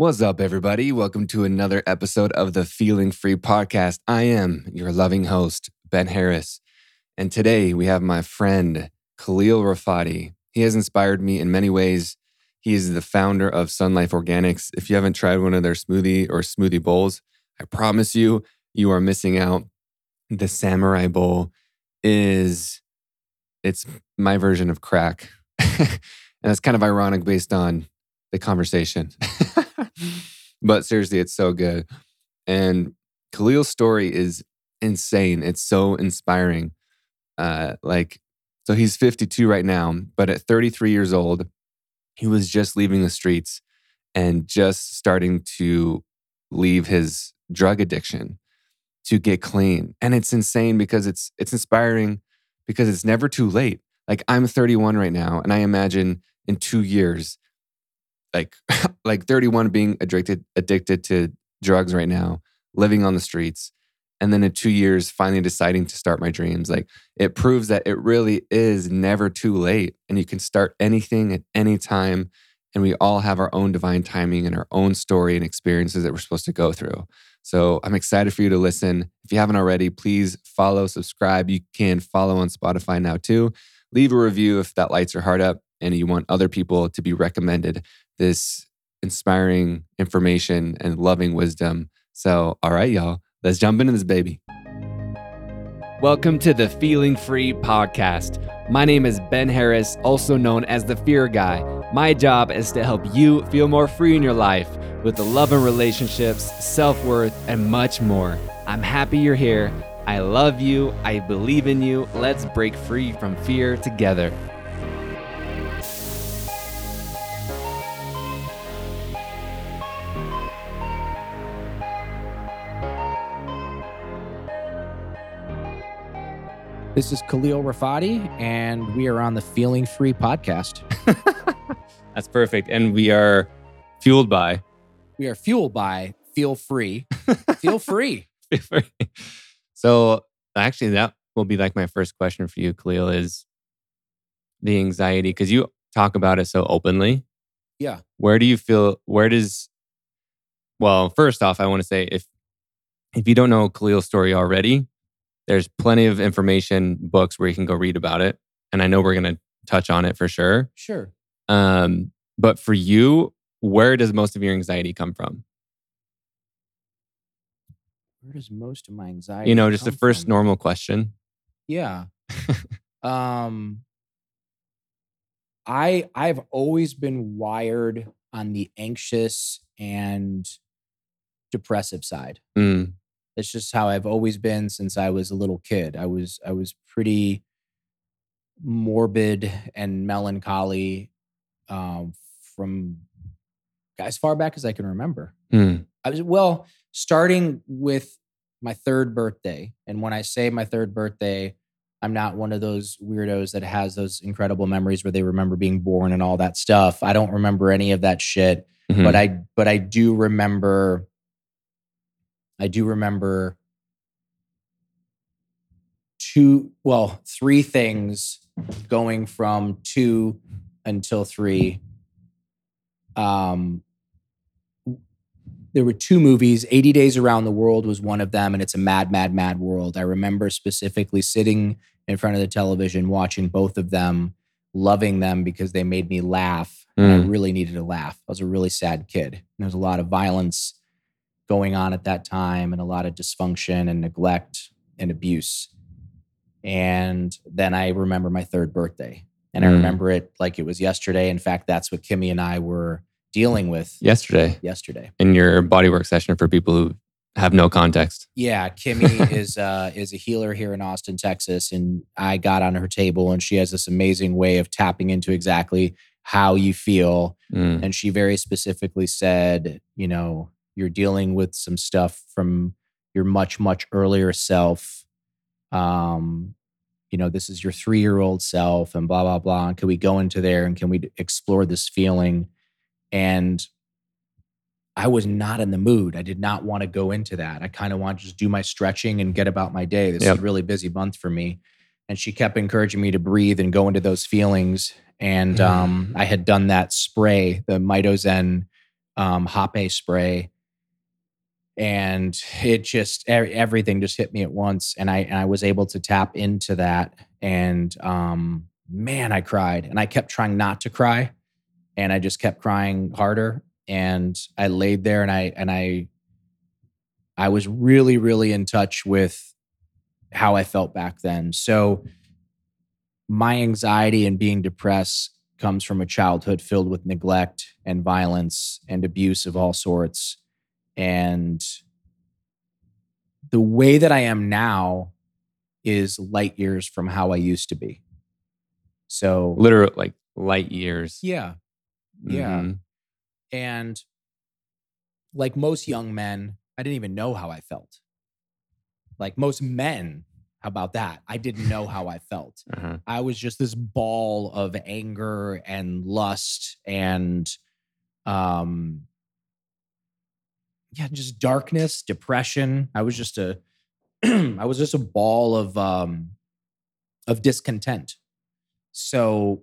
What's up, everybody? Welcome to another episode of the Feeling Free podcast. I am your loving host, Ben Harris. And today we have my friend, Khalil Rafati. He has inspired me in many ways. He is the founder of Sun Life Organics. If you haven't tried one of their smoothie or smoothie bowls, I promise you, you are missing out. The Samurai Bowl is it's my version of crack. and it's kind of ironic based on the conversation. but seriously, it's so good. And Khalil's story is insane. It's so inspiring. Uh, like, so he's 52 right now, but at 33 years old, he was just leaving the streets and just starting to leave his drug addiction to get clean. And it's insane because it's it's inspiring because it's never too late. Like I'm 31 right now and I imagine in 2 years like like 31 being addicted addicted to drugs right now, living on the streets, and then in 2 years finally deciding to start my dreams. Like it proves that it really is never too late and you can start anything at any time and we all have our own divine timing and our own story and experiences that we're supposed to go through. So I'm excited for you to listen. If you haven't already, please follow, subscribe. You can follow on Spotify now too. Leave a review if that lights your heart up and you want other people to be recommended this inspiring information and loving wisdom. So, all right, y'all, let's jump into this baby. Welcome to the Feeling Free podcast. My name is Ben Harris, also known as the Fear Guy. My job is to help you feel more free in your life with the love and relationships, self worth, and much more. I'm happy you're here. I love you. I believe in you. Let's break free from fear together. This is Khalil Rafati, and we are on the Feeling Free podcast. That's perfect. And we are fueled by. We are fueled by Feel Free. Feel free. Feel free. So, actually, that will be like my first question for you, Khalil, is the anxiety, because you talk about it so openly. Yeah. Where do you feel, where does, well, first off, I want to say if, if you don't know Khalil's story already, there's plenty of information, books where you can go read about it. And I know we're going to touch on it for sure. Sure. Um, but for you, where does most of your anxiety come from? Where does most of my anxiety? You know, just the first from? normal question. Yeah. um I I've always been wired on the anxious and depressive side. Mm, It's just how I've always been since I was a little kid. I was I was pretty morbid and melancholy um, from as far back as I can remember. mm, I was well, starting with my third birthday, and when I say my third birthday, I'm not one of those weirdos that has those incredible memories where they remember being born and all that stuff. I don't remember any of that shit mhm. but I but I do remember I do remember two well three things going from 2 until 3 um there were two movies 80 days around the world was one of them and it's a mad mad mad world i remember specifically sitting in front of the television watching both of them loving them because they made me laugh and I Mm. really needed to laugh. I was a really sad kid. And there was a lot of violence going on at that time and a lot of dysfunction and neglect and abuse. And then I remember my third birthday. And I Mm. remember it like it was yesterday. In fact, that's what Kimmy and I were dealing with yesterday yesterday. in your bodywork session for people who have no context. Yeah, Kimmy is uh, is a healer here in Austin, Texas, and I got on her table, and she has this amazing way of tapping into exactly how you feel. Mm, And she very specifically said, you know, you're dealing with some stuff from your much much earlier self. Um, you know, this is your three year old self, and blah blah blah. And can we go into there and can we explore this feeling? And I was not in the mood. I did not want to go into that. I kind of want to just do my stretching and get about my day. This Yep. is a really busy month for me. And she kept encouraging me to breathe and go into those feelings. And um, I had done that spray, the Mitozen um, Hape spray, and it just everything just hit me at once, and I and I was able to tap into that, and um, man, I cried, and I kept trying not to cry, and I just kept crying harder, and I laid there, and I and I I was really really in touch with how I felt back then, so my anxiety and being depressed comes from a childhood filled with neglect and violence and abuse of all sorts. And the way that I am now is light years from how I used to be. So, literally, like light years. Yeah. Yeah. Mm-hmm. And like most young men, I didn't even know how I felt. Like most men, how about that? I didn't know how I felt. Uh-huh. I was just this ball of anger and lust and um yeah, just darkness, depression. I was just a I was just a ball of um of discontent. So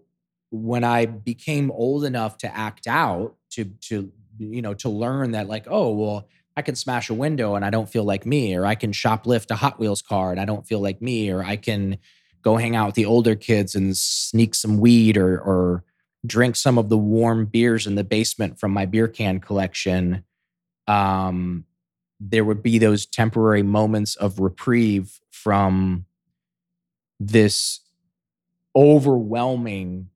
when I became old enough to act out, to to you know, to learn that like, oh, well, I can smash a window and I don't feel like me, or I can shoplift a Hot Wheels car and I don't feel like me, or I can go hang out with the older kids and sneak some weed or or drink some of the warm beers in the basement from my beer can collection. Um, there would be those temporary moments of reprieve from this overwhelming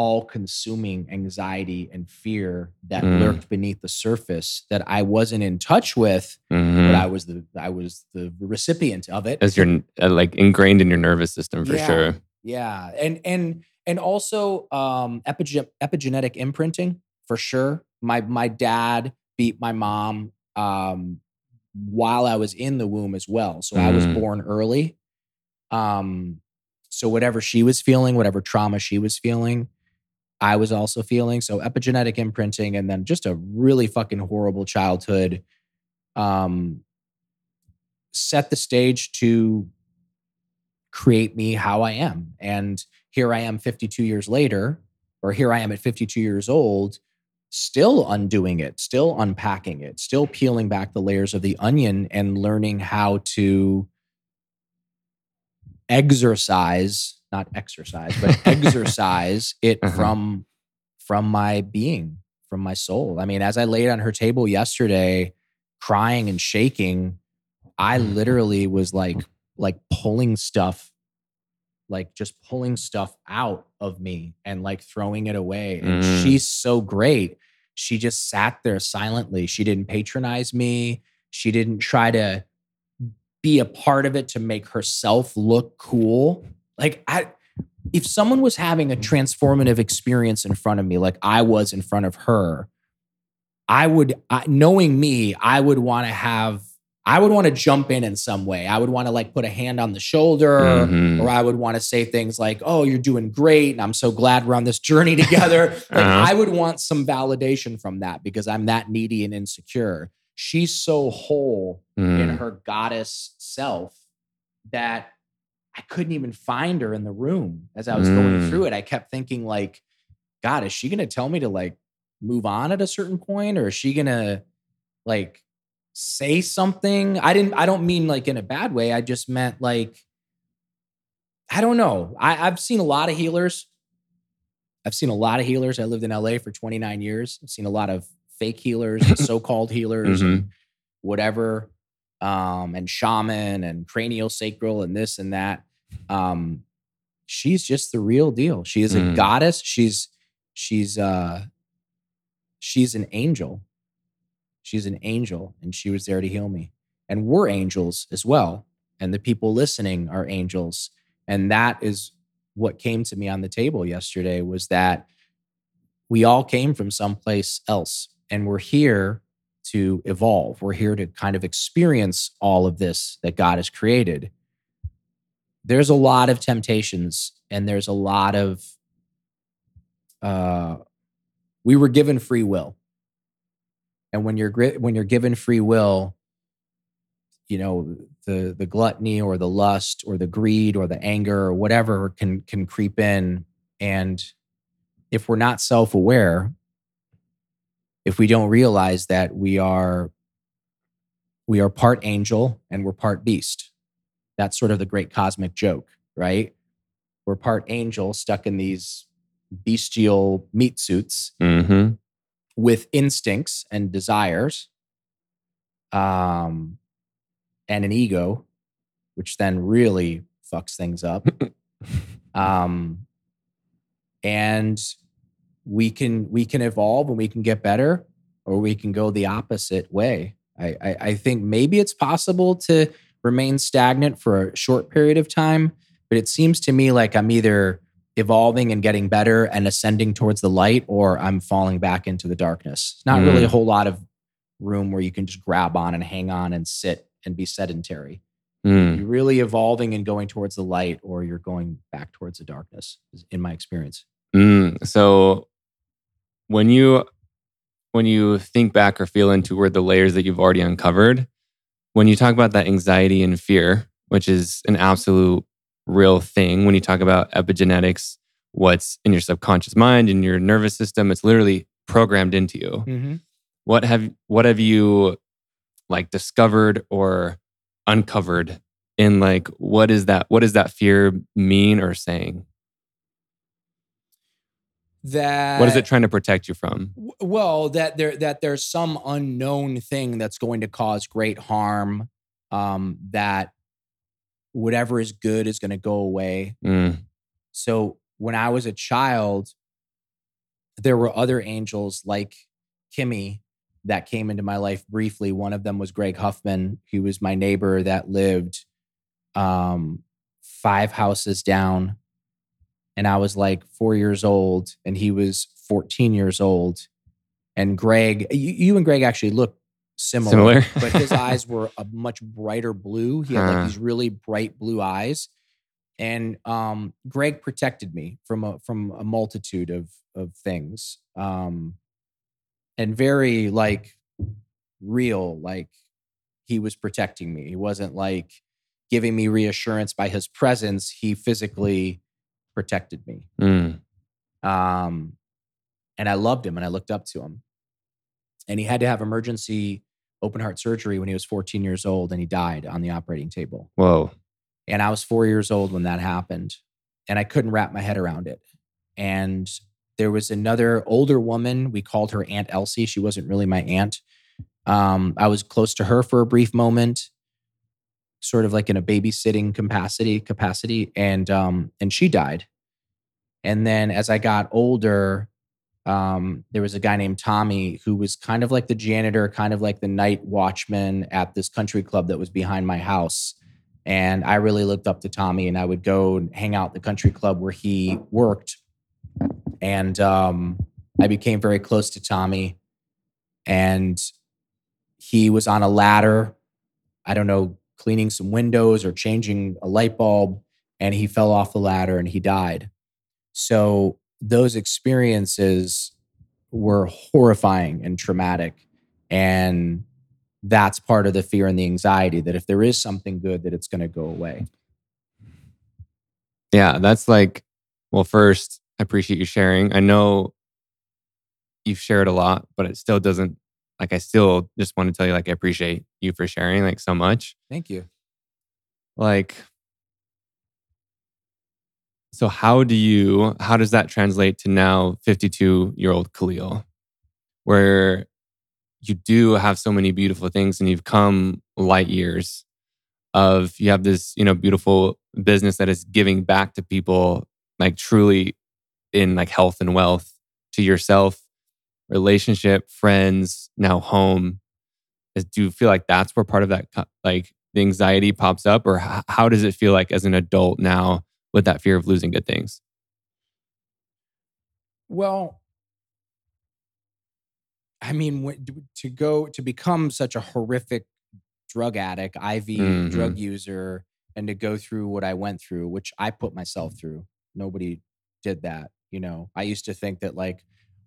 all consuming anxiety and fear that mm. lurked beneath the surface that I wasn't in touch with, mm-hmm. but I was the I was the recipient of it. As you're uh, like ingrained in your nervous system for yeah, sure. Yeah. And and and also um epigen- epigenetic imprinting for sure. My my dad beat my mom um while I was in the womb as well. So mm. I was mm. born early. Um so whatever she was feeling, whatever trauma she was feeling, I was also feeling. So epigenetic imprinting and then just a really fucking horrible childhood um, set the stage to create me how I am. And here I am 52 years later, or here I am at 52 years old, still undoing it, still unpacking it, still peeling back the layers of the onion and learning how to exercise not exercise, but exercise it uh-huh. from from my being, from my soul. I mean, as I laid on her table yesterday, crying and shaking, I literally was like like pulling stuff like just pulling stuff out of me and like throwing it away. And mm. she's so great. She just sat there silently. She didn't patronize me. She didn't try to be a part of it to make herself look cool. Like I if someone was having a transformative experience in front of me like I was in front of her, I would I, knowing me, I would want to have I would want to jump in in some way. I would want to like put a hand on the shoulder, mm-hmm. or I would want to say things like, "Oh, you're doing great, and I'm so glad we're on this journey together." like uh-huh. I would want some validation from that because I'm that needy and insecure. She's so whole mm. in her goddess self that I couldn't even find her in the room as I was mm. going through it. I kept thinking, like, God, is she going to tell me to like move on at a certain point, or is she going to like say something? I didn't. I don't mean like in a bad way. I just meant like, I don't know. I, I've seen a lot of healers. I've seen a lot of healers. I lived in LA for 29 years. I've seen a lot of fake healers, so-called healers, mm-hmm. and whatever um, and shaman and cranial sacral and this and that. Um, she's just the real deal. She is a mm. goddess. She's she's uh she's an angel. She's an angel, and she was there to heal me. And we're angels as well. And the people listening are angels. And that is what came to me on the table yesterday was that we all came from someplace else and we're here to evolve. We're here to kind of experience all of this that God has created. There's a lot of temptations and there's a lot of, uh, we were given free will. And when you're when you're given free will, you know the the gluttony or the lust or the greed or the anger or whatever can can creep in and if we're not self-aware if we don't realize that we are we are part angel and we're part beast. That's sort of the great cosmic joke, right? We're part angel stuck in these bestial meat suits Mm-hmm. With instincts and desires um and an ego which then really fucks things up. Um and we can we can evolve and we can get better or we can go the opposite way. I, I i think maybe it's possible to remain stagnant for a short period of time but it seems to me like i'm either evolving and getting better and ascending towards the light or i'm falling back into the darkness It's not really Mm. a whole lot of room where you can just grab on and hang on and sit and be sedentary Mm. you're really evolving and going towards the light or you're going back towards the darkness in my experience Mm. So when you when you think back or feel into where the layers that you've already uncovered, when you talk about that anxiety and fear, which is an absolute real thing, when you talk about epigenetics, what's in your subconscious mind, in your nervous system, it's literally programmed into you. mm-hmm. What have what have you like discovered or uncovered in like what is that what does that fear mean or saying? that What is it trying to protect you from? Well that there that there's some unknown thing that's going to cause great harm um that whatever is good is going to go away Mm. so when i was a child there were other angels like kimmy that came into my life briefly one of them was greg huffman he was my neighbor that lived um five houses down and I was like four years old, and he was 14 years old. And Greg, you, you and Greg actually look similar, Similar? but his eyes were a much brighter blue. He had Huh. like these really bright blue eyes. And um, Greg protected me from a from a multitude of of things, um, and very like real. Like he was protecting me. He wasn't like giving me reassurance by his presence. He physically protected me. Mm. Um, and I loved him and I looked up to him. And he had to have emergency open heart surgery when he was 14 years old and he died on the operating table. Whoa. And I was four years old when that happened. And I couldn't wrap my head around it. And there was another older woman. We called her Aunt Elsie. She wasn't really my aunt. Um, I was close to her for a brief moment, sort of like in a babysitting capacity, capacity, and um, and she died. And then as I got older, um, there was a guy named Tommy who was kind of like the janitor, kind of like the night watchman at this country club that was behind my house. And I really looked up to Tommy, and I would go and hang out the country club where he worked. And um, I became very close to Tommy. And he was on a ladder, I don't know, cleaning some windows or changing a light bulb. And he fell off the ladder and he died. So those experiences were horrifying and traumatic. And that's part of the fear and the anxiety that if there is something good, that it's going to go away. Yeah, that's like, well, first, I appreciate you sharing. I know you've shared a lot, but it still doesn't, like, I still just want to tell you, like, I appreciate you for sharing, like, so much. Thank you. Like, so how do you, how does that translate to now 52 year old Khalil, where you do have so many beautiful things and you've come light years of you have this you know beautiful business that is giving back to people like truly in like health and wealth to yourself relationship friends now home. Do you feel like that's where part of that like the anxiety pops up or how does it feel like as an adult now with that fear of losing good things Well, I mean, to go to become such a horrific drug addict, IV drug user, and to go through what I went through, which I put myself through. Nobody did that. You know, I used to think that like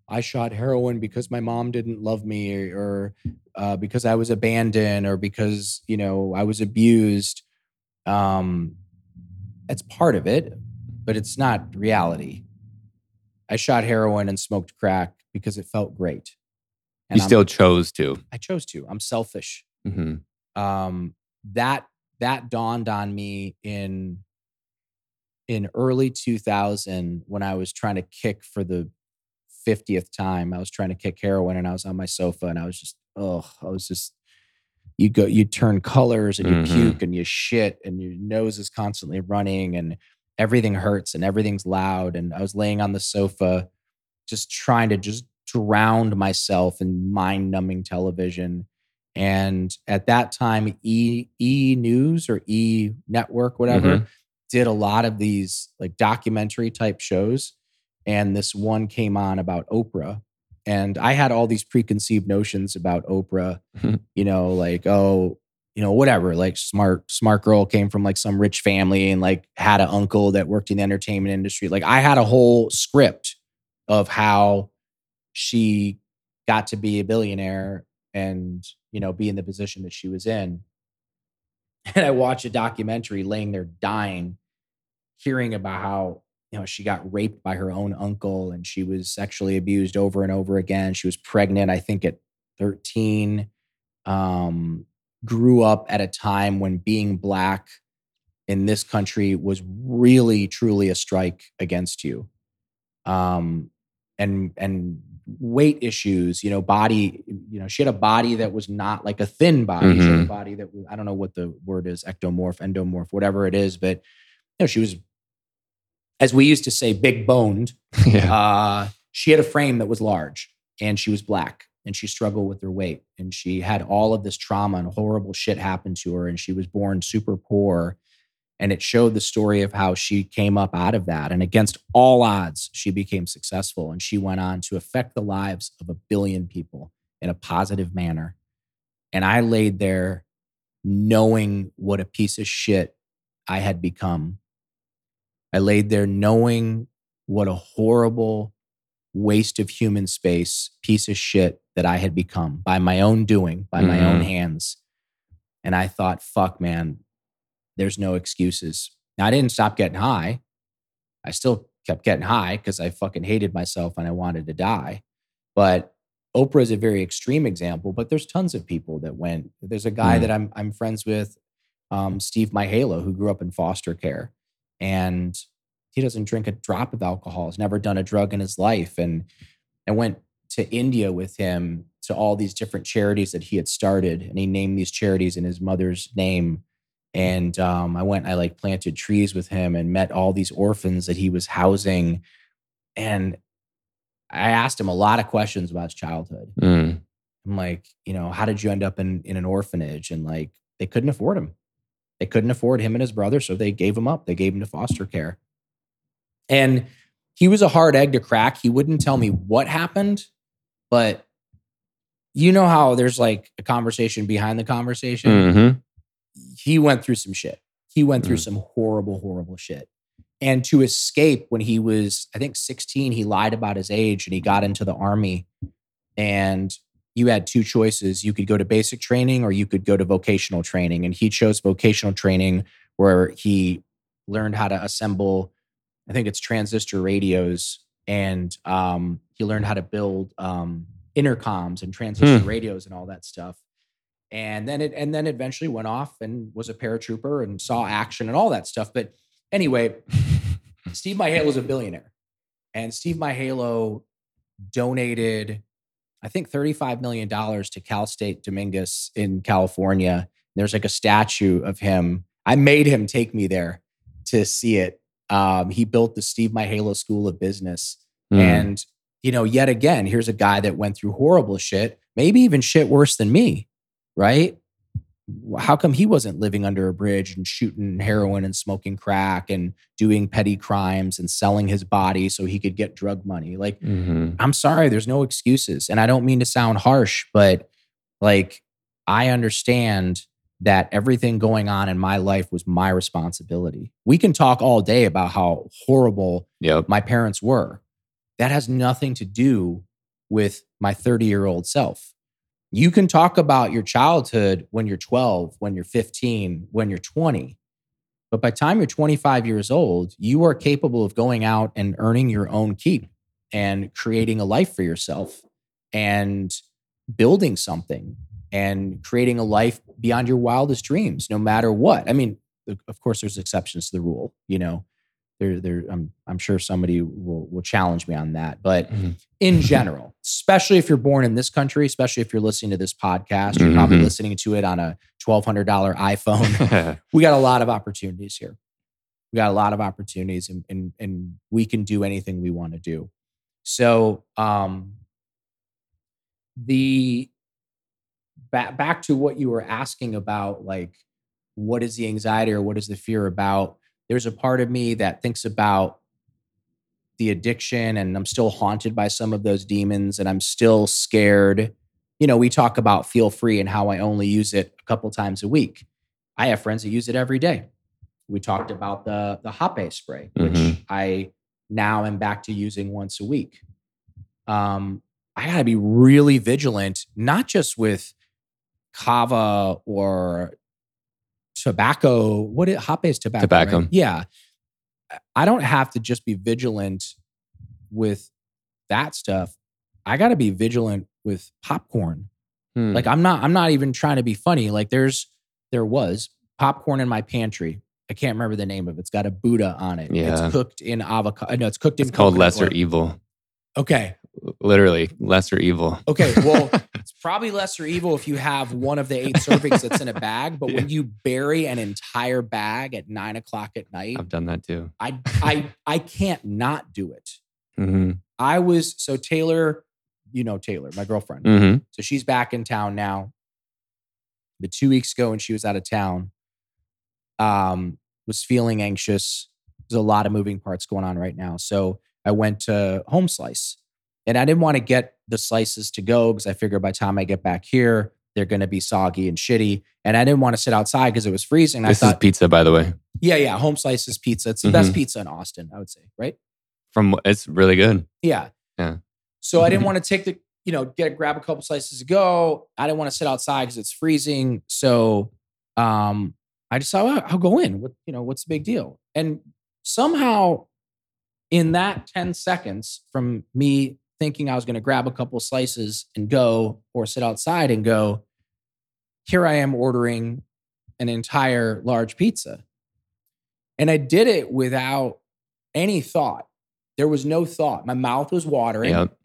I shot heroin because my mom didn't love me or, or uh, because I was abandoned or because, you know, I was abused. Um, that's part of it, but it's not reality. I shot heroin and smoked crack because it felt great. And you I'm- still chose to. I chose to. I'm selfish. hmm um, that that dawned on me in in early 2000 when I was trying to kick for the 50th time. I was trying to kick heroin and I was on my sofa and I was just oh, I was just you go you turn colors and you Mhm. puke and you shit and your nose is constantly running and everything hurts and everything's loud. And I was laying on the sofa just trying to just drown myself in mind-numbing television. And at that time e e news or e network whatever did a lot of these like documentary type shows. And this one came on about oprah and i had all these preconceived notions about oprah you know like oh you know whatever like smart smart girl came from like some rich family and like had an uncle that worked in the entertainment industry. Like i had a whole script of how she got to be a billionaire and you know be in the position that she was in. And i watched a documentary laying there dying hearing about how you know she got raped by her own uncle and she was sexually abused over and over again. She was pregnant i think at 13 um grew up at a time when being black in this country was really truly a strike against you. Um and and weight issues you know body you know she had a body that was not like a thin body. She had a Mhm. body that was i don't know what the word is ectomorph endomorph whatever it is but you know she was as we used to say big boned yeah. uh, she had a frame that was large and she was black and she struggled with her weight and she had all of this trauma and horrible shit happen to her and she was born super poor. And it showed the story of how she came up out of that and against all odds she became successful and she went on to affect the lives of a billion people in a positive manner. And i laid there knowing what a piece of shit i had become i laid there knowing what a horrible waste of human space piece of shit that i had become by my own doing by my own Mhm. hands and i thought fuck man there's no excuses. Now, I didn't stop getting high. I still kept getting high because I fucking hated myself and I wanted to die. But Oprah is a very extreme example, but there's tons of people that went. There's a guy Mm. that I'm I'm friends with, um, Steve Mihaylo, who grew up in foster care. And he doesn't drink a drop of alcohol, has never done a drug in his life. And I went to India with him to all these different charities that he had started. And he named these charities in his mother's name and um, I went, I like planted trees with him and met all these orphans that he was housing. And I asked him a lot of questions about his childhood. Mm. I'm like, you know, how did you end up in, in an orphanage? And like, they couldn't afford him. They couldn't afford him and his brother. So they gave him up. They gave him to foster care. And he was a hard egg to crack. He wouldn't tell me what happened, but you know how there's like a conversation behind the conversation? hmm he went through some shit. He went through Mm. some horrible, horrible shit. And to escape when he was, I think, 16, he lied about his age and he got into the army. And you had two choices. You could go to basic training or you could go to vocational training. And he chose vocational training where he learned how to assemble, I think it's transistor radios. And um, he learned how to build um, intercoms and transistor Hmm. radios and all that stuff and then it and then eventually went off and was a paratrooper and saw action and all that stuff. But anyway, Steve Mihaylo was a billionaire, and Steve Mihaylo donated, I think, thirty-five million dollars to Cal State Dominguez in California. There's like a statue of him. I made him take me there to see it. Um, he built the Steve Mihaylo School of Business, Mm. and you know, yet again, here's a guy that went through horrible shit, maybe even shit worse than me, right? How come he wasn't living under a bridge and shooting heroin and smoking crack and doing petty crimes and selling his body so he could get drug money? Like, Mhm. I'm sorry, there's no excuses. And I don't mean to sound harsh, but like, I understand that everything going on in my life was my responsibility. We can talk all day about how horrible Yep. my parents were. That has nothing to do with my 30 year old self. You can talk about your childhood when you're 12, when you're 15, when you're 20. But by time you're 25 years old, you are capable of going out and earning your own keep and creating a life for yourself. And building something and creating a life beyond your wildest dreams, no matter what. I mean, of course, there's exceptions to the rule. You know, there, there. I'm, I'm sure somebody will will challenge me on that, but Mm-hmm. in general, especially if you're born in this country, especially if you're listening to this podcast, you're probably Mhm. listening to it on a twelve hundred dollar iPhone. We got a lot of opportunities here. We got a lot of opportunities, and and, and we can do anything we want to do. So, um, the back back to what you were asking about, like what is the anxiety or what is the fear about? There's a part of me that thinks about the addiction, and I'm still haunted by some of those demons, and I'm still scared. You know, we talk about feel free and how I only use it a couple times a week. I have friends that use it every day. We talked about the the Hape spray, which Mhm. I now am back to using once a week. Um, I got to be really vigilant, not just with kava or tobacco. What is Hape is tobacco? Tobacco. right? Yeah, I don't have to just be vigilant with that stuff. I got to be vigilant with popcorn. Hmm. Like I'm not I'm not even trying to be funny. Like there's there was popcorn in my pantry. I can't remember the name of it. It's got a Buddha on it. Yeah. It's cooked in avocado. No, it's cooked in it's called lesser oil. evil. Okay. Literally, lesser evil. Okay. Well, it's probably lesser evil if you have one of the eight servings that's in a bag. But when you bury an entire bag at nine o'clock at night, I've done that too. I I I can't not do it. hmm I was so Taylor, you know Taylor, my girlfriend. hmm So she's back in town now. The two weeks ago when she was out of town, um, was feeling anxious. There's a lot of moving parts going on right now. So I went to Home Slice. And I didn't want to get the slices to go because I figured by the time I get back here, they're going to be soggy and shitty. And I didn't want to sit outside because it was freezing. This I is thought, pizza, by the way. yeah, yeah, Home Slice's pizza. It's the best Mhm. pizza in Austin, I would say, right? From it's really good. Yeah. Yeah. So I didn't want to take the, you know, get grab a couple slices to go. I didn't want to sit outside because it's freezing. So um I decided well, I'll go in. What, you know, what's the big deal? And somehow in that 10 seconds from me thinking I was going to grab a couple slices and go or sit outside and go, here I am ordering an entire large pizza. And I did it without any thought. There was no thought. My mouth was watering Yep.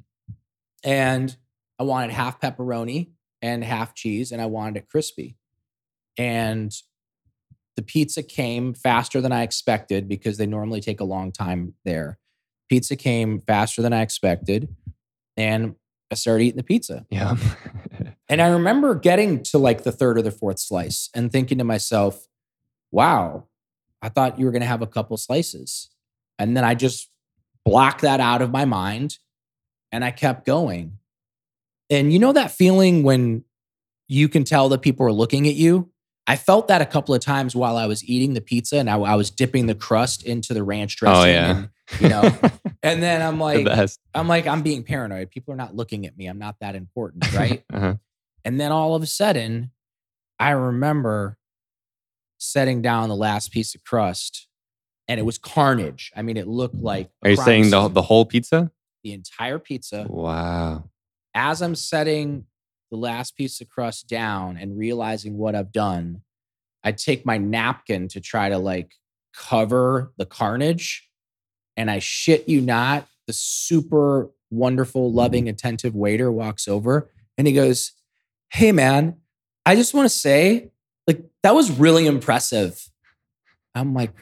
and I wanted half pepperoni and half cheese, and I wanted it crispy. And the pizza came faster than I expected because they normally take a long time there. Pizza came faster than I expected, and I started eating the pizza. Yeah. And I remember getting to like the third or the fourth slice and thinking to myself, wow, I thought you were going to have a couple slices. And then I just blocked that out of my mind and I kept going. And you know that feeling when you can tell that people are looking at you? I felt that a couple of times while I was eating the pizza and I, I was dipping the crust into the ranch oh, dressing. Oh, yeah. and, you know, and then I'm like, best. I'm like, I'm being paranoid. People are not looking at me. I'm not that important, right? Uh-huh. and then all of a sudden, I remember setting down the last piece of crust, and it was carnage. I mean, it looked like. Are you saying the the whole pizza? the entire pizza? Wow. As I'm setting the last piece of crust down and realizing what I've done, I take my napkin to try to like cover the carnage. And I shit you not, the super wonderful, loving, attentive waiter walks over and he goes, Hey, man, I just want to say, like, that was really impressive. I'm like,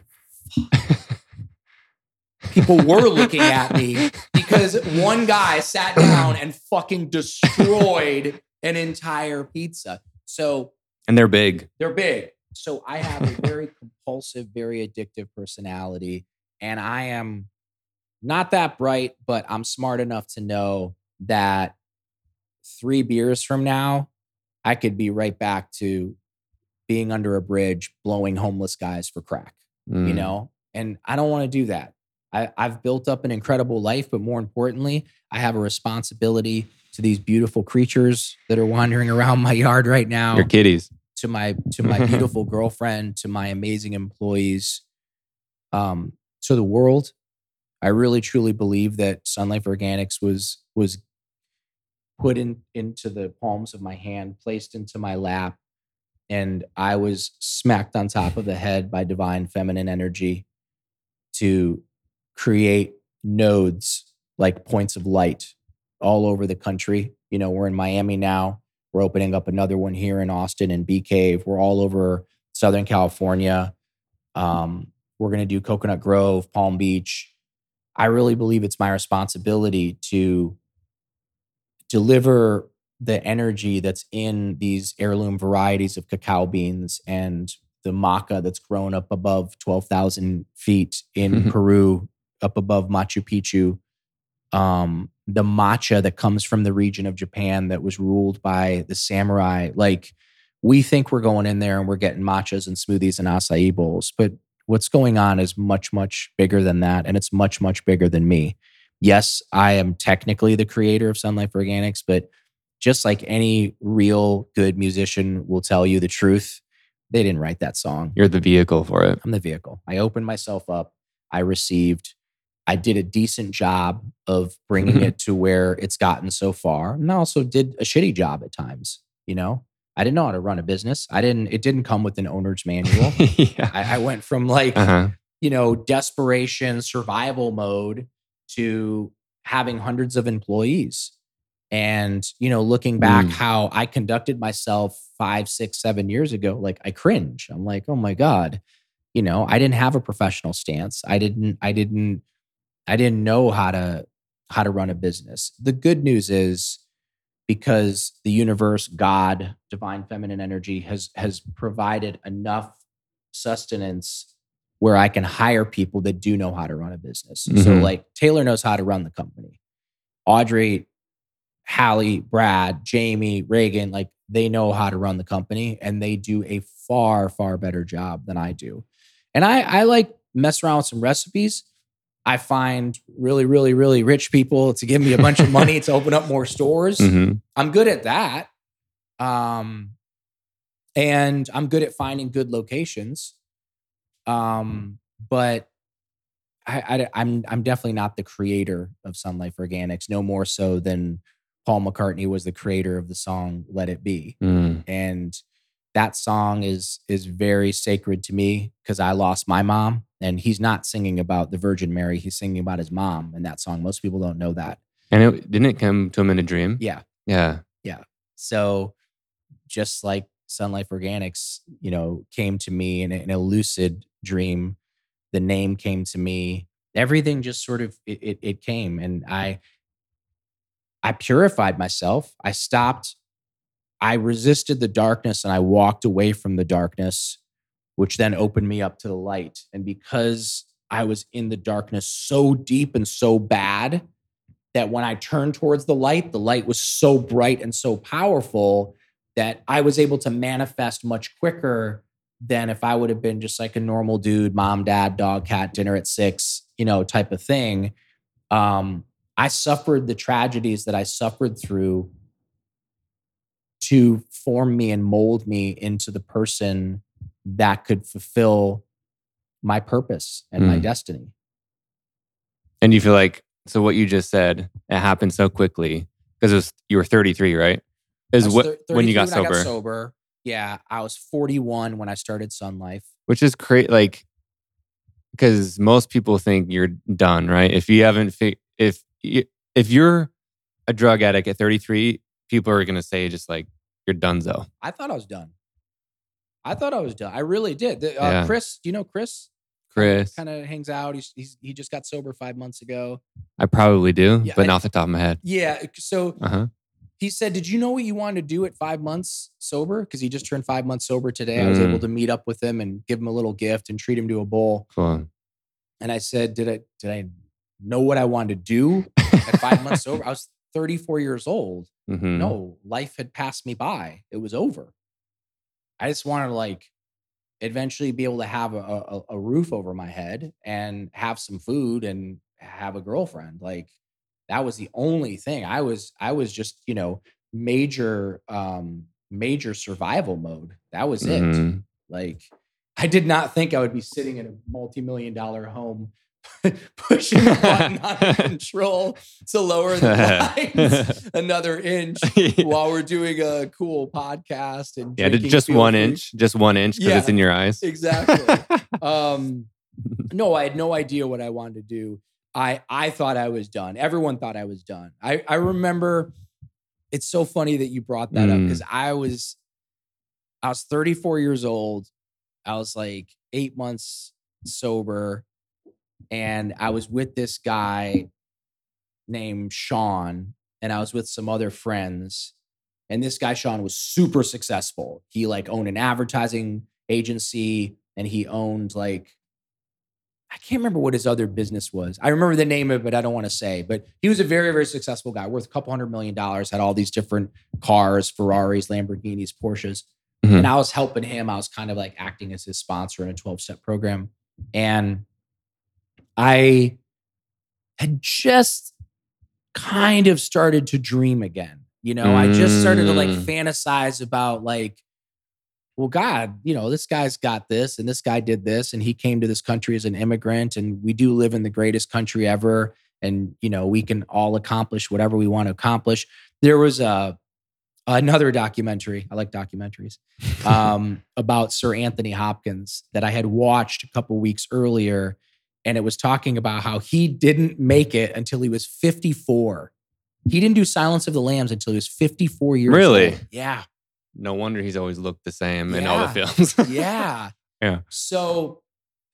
people were looking at me because one guy sat down and fucking destroyed an entire pizza. So And they're big. they're big. So I have a very compulsive, very addictive personality. And I am not that bright, but I'm smart enough to know that three beers from now, I could be right back to being under a bridge, blowing homeless guys for crack you Mm. know and i don't want to do that I, i've built up an incredible life but more importantly i have a responsibility to these beautiful creatures that are wandering around my yard right now Your kitties. to my to my beautiful girlfriend to my amazing employees um to the world i really truly believe that sun life organics was was put in into the palms of my hand, placed into my lap, and I was smacked on top of the head by divine feminine energy to create nodes like points of light all over the country. You know, we're in Miami now. We're opening up another one here in Austin and Bee Cave. We're all over Southern California. Um, we're going to do Coconut Grove, Palm Beach. I really believe it's my responsibility to deliver the energy that's in these heirloom varieties of cacao beans and the maca that's grown up above 12,000 feet in Mhm. Peru, up above Machu Picchu. Um, the matcha that comes from the region of Japan that was ruled by the samurai. Like, we think we're going in there and we're getting matchas and smoothies and acai bowls, but what's going on is much, much bigger than that. And it's much, much bigger than me. Yes, I am technically the creator of Sun Life Organics, but just like any real good musician will tell you the truth, they didn't write that song. You're the vehicle for it. I'm the vehicle. I opened myself up. I received. I did a decent job of bringing Mhm. it to where it's gotten so far. And I also did a shitty job at times. You know, I didn't know how to run a business. I didn't. It didn't come with an owner's manual. yeah. I, I went from like Uh-huh. you know desperation, survival mode to having hundreds of employees. And you know, looking back, Mm. how I conducted myself five, six, seven years ago, like I cringe. I'm like, oh my god, you know, I didn't have a professional stance. I didn't. I didn't. I didn't know how to how to run a business. The good news is because the universe, God, divine feminine energy has has provided enough sustenance where I can hire people that do know how to run a business. So Mhm. like Taylor knows how to run the company. Audrey, Hallie, Brad, Jamie, Reagan, like they know how to run the company and they do a far, far better job than I do. And I, I like mess around with some recipes. I find really, really, really rich people to give me a bunch of money to open up more stores. Mhm. I'm good at that. Um, and I'm good at finding good locations. Um, but I, I, I'm I'm definitely not the creator of Sun Life Organics, no more so than Paul McCartney was the creator of the song "Let It Be," Mm. and that song is is very sacred to me because I lost my mom, and he's not singing about the Virgin Mary; he's singing about his mom in that song. Most people don't know that. And it didn't it come to him in a dream? Yeah, Yeah. Yeah. So just like Sun Life Organics, you know, came to me in a, in a lucid dream, the name came to me. Everything just sort of it, it, it came, and I I purified myself. I stopped. I resisted the darkness, and I walked away from the darkness, which then opened me up to the light. And because I was in the darkness so deep and so bad, that when I turned towards the light, the light was so bright and so powerful that I was able to manifest much quicker than if I would have been just like a normal dude, mom, dad, dog, cat, dinner at six, you know, type of thing. Um, I suffered the tragedies that I suffered through to form me and mold me into the person that could fulfill my purpose and my Mm. destiny. And you feel like so what you just said, it happened so quickly because it was you were 33, right? Is what when you got when I sober, sober. Yeah, I was 41 when I started Sun Life. which is great. Like because most people think you're done, right? If you haven't, fi- if you, if you're a drug addict at 33, people are gonna say just like you're donezo. I thought I was done. I thought I was done. I really did. The- uh, Yeah. Chris, do you know Chris? Chris, kind of hangs out. He's, he's he just got sober five months ago. I probably do, Yeah, but I- not off the top of my head. Yeah. So Uh huh. he said, "Did you know what you wanted to do at five months sober? Because he just turned five months sober today. I was able Mm. to meet up with him and give him a little gift and treat him to a bowl. Cool. And I said, "Did I did I know what I wanted to do at five months sober? I was 34 years old. Mhm. no life had passed me by it was over i just wanted to like eventually be able to have a, a, a roof over my head and have some food and have a girlfriend like that was the only thing. I was i was just you know major um major survival mode. That was it. Mhm. like i did not think i would be sitting in a multi-million dollar home pushing the button on the control to lower the blinds another inch while we're doing a cool podcast and yeah, just one inch, just one inch because it's in your eyes. Exactly. um, no, I had no idea what I wanted to do. I I thought I was done. Everyone thought I was done. I I remember. It's so funny that you brought that up Mm. because I was, I was 34 years old. I was like eight months sober, and I was with this guy named Sean, and I was with some other friends. And this guy Sean was super successful. He like owned an advertising agency, and he owned like I can't remember what his other business was. I remember the name of it, but I don't want to say. But he was a very, very successful guy, worth a couple hundred million dollars, had all these different cars, Ferraris, Lamborghinis, Porsches. Mhm. And I was helping him. I was kind of like acting as his sponsor in a 12 step program. And I had just kind of started to dream again. You know, I just started to like Mm. fantasize about like, well, God, you know, this guy's got this and this guy did this and he came to this country as an immigrant and we do live in the greatest country ever. And, you know, we can all accomplish whatever we want to accomplish. There was a, another documentary. I like documentaries um, about Sir Anthony Hopkins that I had watched a couple weeks earlier. And it was talking about how he didn't make it until he was 54. He didn't do Silence of the Lambs until he was 54 years Really? old. Really? Yeah. No wonder he's always looked the same in all the films. Yeah. Yeah. So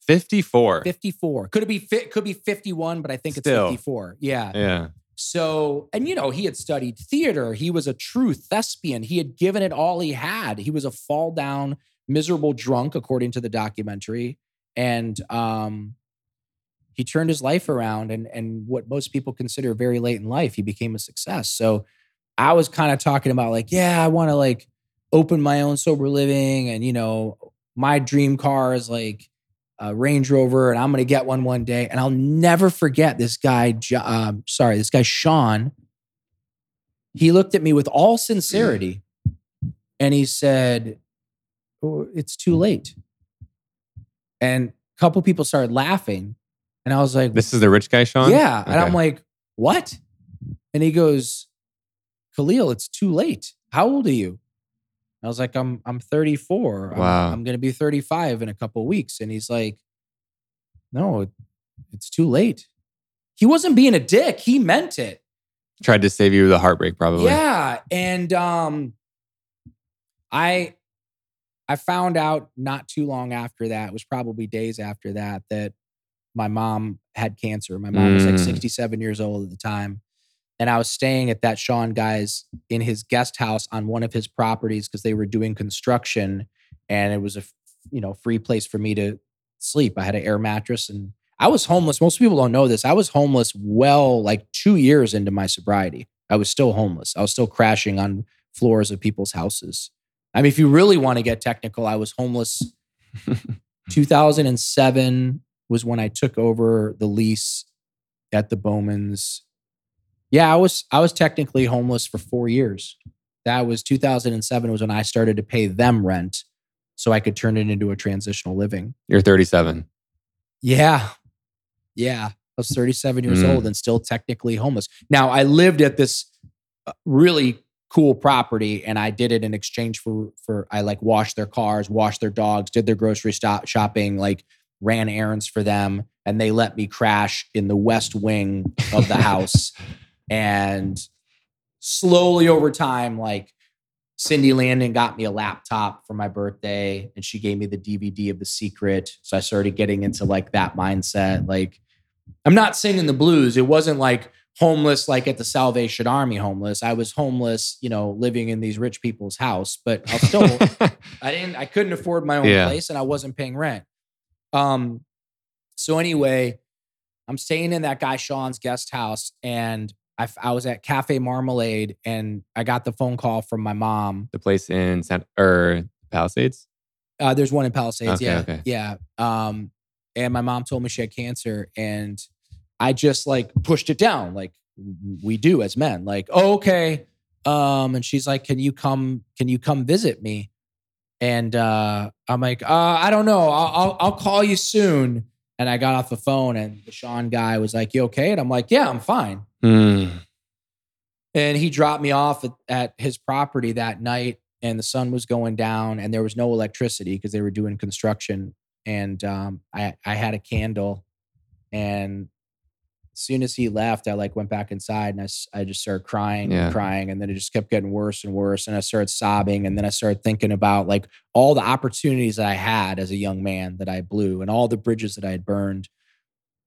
54. 54. Could it be fit? Could be 51, but I think Still. it's 54. Yeah. Yeah. So, and you know, he had studied theater. He was a true thespian. He had given it all he had. He was a fall down, miserable drunk, according to the documentary. And um, he turned his life around and and what most people consider very late in life, he became a success. So I was kind of talking about like, yeah, I want to like open my own sober living. And, you know, my dream car is like a Range Rover, and I'm going to get one one day. And I'll never forget this guy. Um, sorry, this guy Sean. He looked at me with all sincerity, and he said, oh, "It's too late." And a couple people started laughing, and I was like, This is the rich guy, Sean? "Yeah," and I'm like, "What?" And he goes, "Khalil, it's too late. How old are you?" I was like, I'm I'm 34. I'm- I'm, gonna be 35 in a couple weeks. And he's like, No, it- it's too late. He wasn't being a dick. He meant it. Tried to save you the heartbreak, probably. Yeah. And um I I found out not too long after that, it was probably days after that, that my mom had cancer. My mom was like Mm. 67 years old at the time. And I was staying at that Sean guy's in his guest house on one of his properties because they were doing construction and it was a you know free place for me to sleep. I had an air mattress and I was homeless. Most people don't know this. I was homeless well like 2 years into my sobriety. I was still homeless. I was still crashing on floors of people's houses. I mean if you really want to get technical, I was homeless 2007 was when I took over the lease at the Bowmans. Yeah, I was I was technically homeless for 4 years. That was 2007 was when I started to pay them rent so I could turn it into a transitional living. You're 37. Yeah. Yeah. I was 37 years Mm. old and still technically homeless. Now, I lived at this uh, really cool property and I did it in exchange for for I like washed their cars, washed their dogs, did their grocery stop shopping, like ran errands for them and they let me crash in the west wing of the house and slowly over time like Cindy Landon got me a laptop for my birthday and she gave me the DVD of The Secret. So I started getting into like that mindset. Like, I'm not singing the blues. It wasn't like homeless, like at the Salvation Army homeless. I was homeless, you know, living in these rich people's house, but I still, I didn't, I couldn't afford my own Yeah. place and I wasn't paying rent. Um, so anyway, I'm staying in that guy Sean's guest house and I was at Cafe Marmalade and I got the phone call from my mom the place in San or Palisades? Uh, there's one in Palisades. Okay, yeah, okay. yeah. Um, and my mom told me she had cancer, and I just like pushed it down, like we do as men. Like, oh, okay. Um, and she's like, "Can you come? Can you come visit me?" And uh, I'm like, uh, "I don't know. I'll, I'll I'll call you soon." And I got off the phone and the Sean guy was like, You okay? And I'm like, Yeah, I'm fine. Mm. And he dropped me off at, at his property that night, and the sun was going down, and there was no electricity because they were doing construction. And um, I, I had a candle, and as soon as he left, I like went back inside and I, I just started crying Yeah. and crying. And then it just kept getting worse and worse. And I started sobbing. And then I started thinking about like all the opportunities that I had as a young man that I blew and all the bridges that I had burned.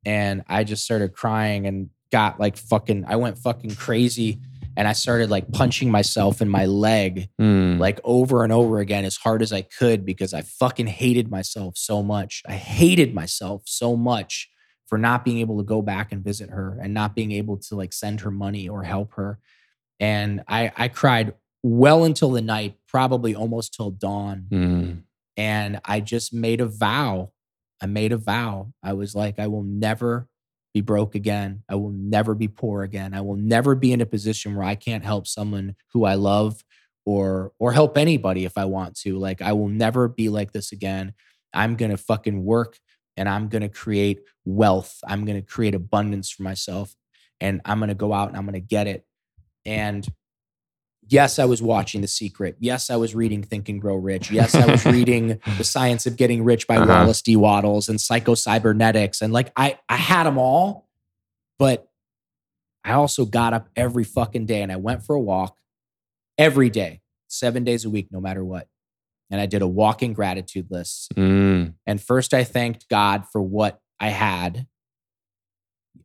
And I just started crying and got like fucking, I went fucking crazy. And I started like punching myself in my leg Mm. like over and over again as hard as I could because I fucking hated myself so much. I hated myself so much for not being able to go back and visit her and not being able to like send her money or help her. And I I cried well until the night, probably almost till dawn. Mm. And I just made a vow. I made a vow. I was like, I will never be broke again. I will never be poor again. I will never be in a position where I can't help someone who I love or or help anybody if I want to. Like I will never be like this again. I'm going to fucking work and I'm going to create wealth. I'm going to create abundance for myself and I'm going to go out and I'm going to get it. And yes, I was watching The Secret. Yes, I was reading Think and Grow Rich. Yes, I was reading The Science of Getting Rich by Uh-huh. Wallace D. Wattles and Psycho-Cybernetics. And like I I had them all, but I also got up every fucking day and I went for a walk every day, seven days a week, no matter what. And I did a walking gratitude list. Mm. And first, I thanked God for what I had.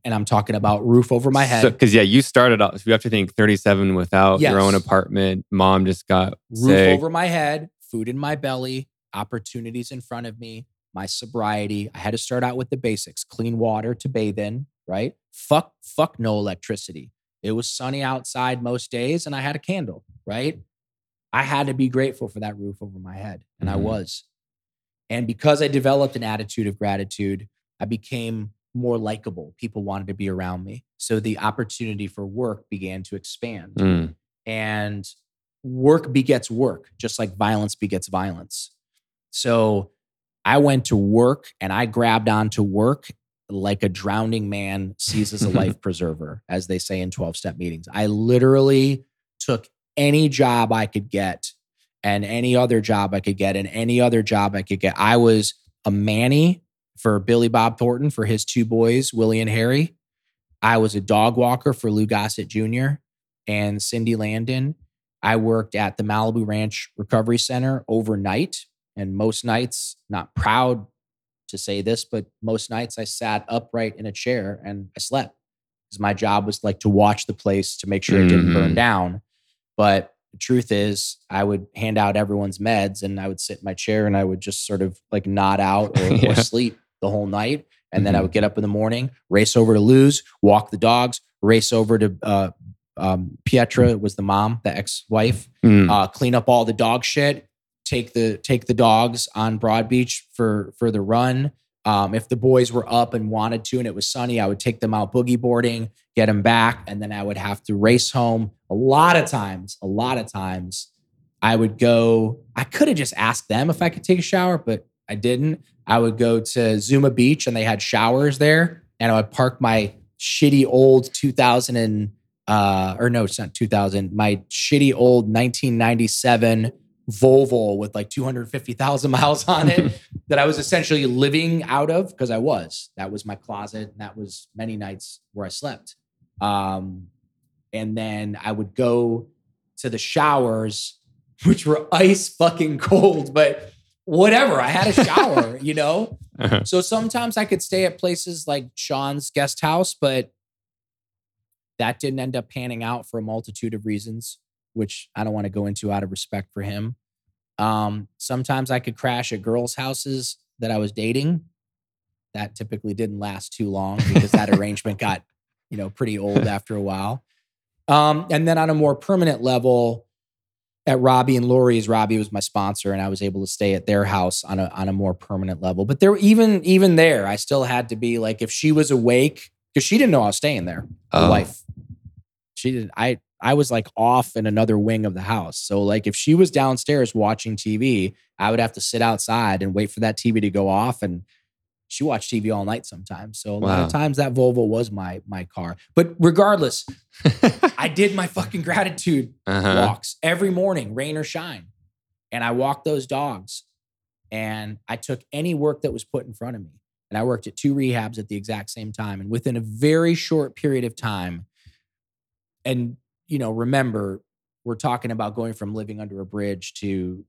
And I'm talking about roof over my head, Because yeah, you started off. You have to think 37 without your own apartment. Mom just got roof sick. over my head, food in my belly, opportunities in front of me, my sobriety. I had to start out with the basics clean water to bathe in, right? Fuck, fuck no electricity. It was sunny outside most days and I had a candle, right? I had to be grateful for that roof over my head. And I Mhm. was. And because I developed an attitude of gratitude, I became more likable. People wanted to be around me. So the opportunity for work began to expand Mm. and work begets work, just like violence begets violence. So I went to work and I grabbed onto work like a drowning man seizes a life preserver, as they say in 12 step meetings. I literally took any job I could get and any other job I could get and any other job I could get. I was a manny for Billy Bob Thornton for his two boys, Willie and Harry. I was a dog walker for Lou Gossett Jr. and Cindy Landon. I worked at the Malibu Ranch Recovery Center overnight. And most nights, not proud to say this, but most nights I sat upright in a chair and I slept because my job was like to watch the place to make sure it didn't burn Mhm. down. But the truth is, I would hand out everyone's meds and I would sit in my chair and I would just sort of like nod out or, Yeah. or sleep the whole night. And then I Mhm. would get up in the morning, race over to Lou's, walk the dogs, race over to uh, um, Pietra was the mom, the ex-wife, Mm. uh, clean up all the dog shit, take the take the dogs on Broad Beach for for the run. Um, if the boys were up and wanted to and it was sunny, I would take them out boogie boarding, get them back, and then I would have to race home. A lot of times, a lot of times, I would go. I could have just asked them if I could take a shower, but I didn't. I would go to Zuma Beach and they had showers there, and I would park my shitty old 2000 and uh, or no, it's not 2000. My shitty old 1997 Volvo with like 250,000 miles on it that I was essentially living out of because I was. That was my closet. And that was many nights where I slept. Um, and then I would go to the showers, which were ice fucking cold, but whatever. I had a shower, you know? Uh-huh. So sometimes I could stay at places like Sean's guest house, but that didn't end up panning out for a multitude of reasons, which I don't want to go into out of respect for him. Um, sometimes I could crash at girls' houses that I was dating. That typically didn't last too long because that arrangement got, you know, pretty old after a while. Um, and then on a more permanent level, at Robbie and Lori's, Robbie was my sponsor, and I was able to stay at their house on a on a more permanent level. But there, even even there, I still had to be like, if she was awake, because she didn't know I was staying there. The Oh. wife, she did. I I was like off in another wing of the house. So like, if she was downstairs watching TV, I would have to sit outside and wait for that TV to go off and she watched TV all night sometimes. So a lot of times that Volvo was my my car. But regardless, I did my fucking gratitude uh-huh. walks every morning, rain or shine. And I walked those dogs and I took any work that was put in front of me. And I worked at two rehabs at the exact same time. And within a very short period of time, and you know, remember, we're talking about going from living under a bridge to,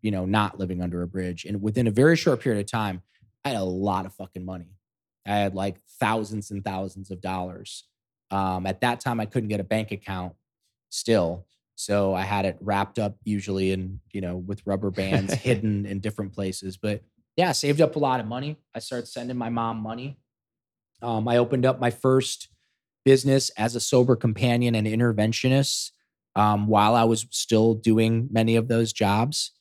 you know, not living under a bridge. And within a very short period of time, I had a lot of fucking money. I had like thousands and thousands of dollars. Um, at that time, I couldn't get a bank account still. So I had it wrapped up usually in, you know, with rubber bands hidden in different places. But yeah, saved up a lot of money. I started sending my mom money. Um, I opened up my first business as a sober companion and interventionist um, while I was still doing many of those jobs.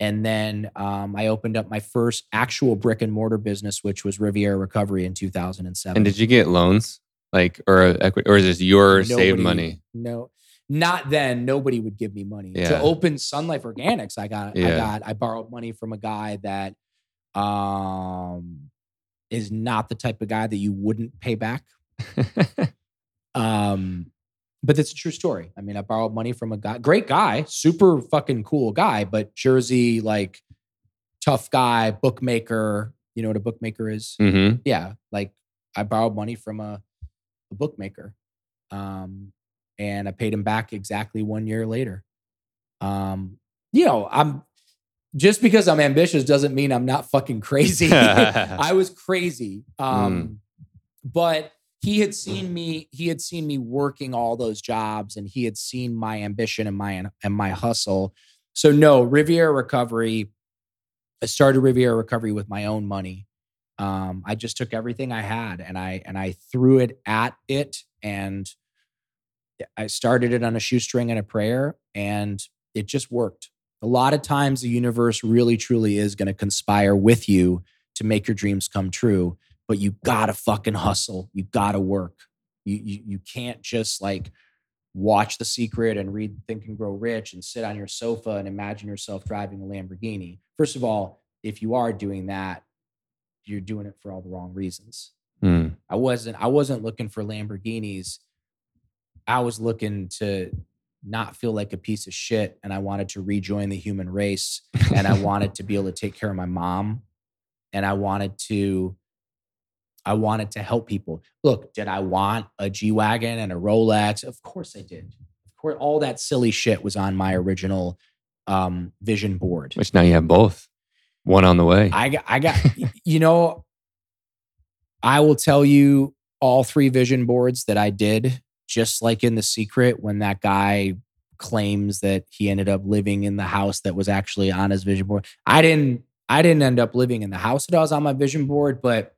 And then um, I opened up my first actual brick and mortar business, which was Riviera Recovery in 2007. And did you get loans? Like or equity or is this your saved money? No, not then. Nobody would give me money Yeah. to open Sun Life Organics. I got, I got, I borrowed money from a guy that um is not the type of guy that you wouldn't pay back. Um, but it's a true story. I mean, I borrowed money from a guy, great guy, super fucking cool guy, but Jersey, like tough guy, bookmaker. You know what a bookmaker is? mm-hmm. yeah, like I borrowed money from a, a bookmaker, um, and I paid him back exactly one year later. Um, you know, I'm just because I'm ambitious doesn't mean I'm not fucking crazy. I was crazy, um, but he had seen me. He had seen me working all those jobs, and he had seen my ambition and my and my hustle. So no, Riviera Recovery. I started Riviera Recovery with my own money um, I just took everything I had and I and I threw it at it and I started it on a shoestring and a prayer and it just worked. A lot of times the universe really truly is going to conspire with you to make your dreams come true, but you got to fucking hustle. You got to work. You, you you can't just like watch The Secret and read Think and Grow Rich and sit on your sofa and imagine yourself driving a Lamborghini. First of all, if you are doing that, you're doing it for all the wrong reasons. Mm. I wasn't I wasn't looking for Lamborghinis. I was looking to not feel like a piece of shit and I wanted to rejoin the human race and I wanted to be able to take care of my mom and I wanted to I wanted to help people. Look, did I want a G-Wagon and a Rolex? Of course I did. Of course all that silly shit was on my original um vision board. Which now you have both. One on the way. I got, I got, you know, I will tell you all three vision boards that I did, just like in The Secret, when that guy claims that he ended up living in the house that was actually on his vision board. I didn't, I didn't end up living in the house that was on my vision board, but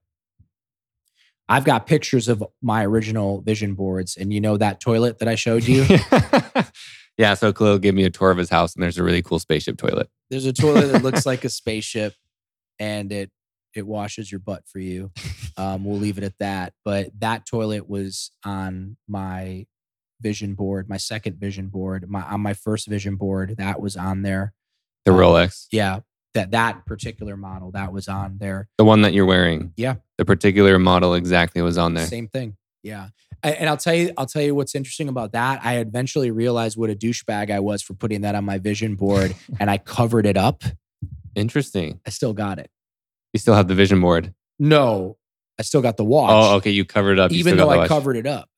I've got pictures of my original vision boards. And you know that toilet that I showed you? yeah, so Khalil gave me a tour of his house and there's a really cool spaceship toilet. There's a toilet that looks like a spaceship and it it washes your butt for you. Um, we'll leave it at that. But that toilet was on my vision board, my second vision board, my on my first vision board, that was on there. The Um, Rolex. Yeah, that that particular model that was on there. The one that you're wearing. Yeah. The particular model exactly was on there. Same thing. Yeah. And I'll tell you, I'll tell you what's interesting about that. I eventually realized what a douchebag I was for putting that on my vision board and I covered it up. Interesting. I still got it. You still have the vision board. No, I still got the watch. Oh, okay. You covered it up. You even though I watch. covered it up.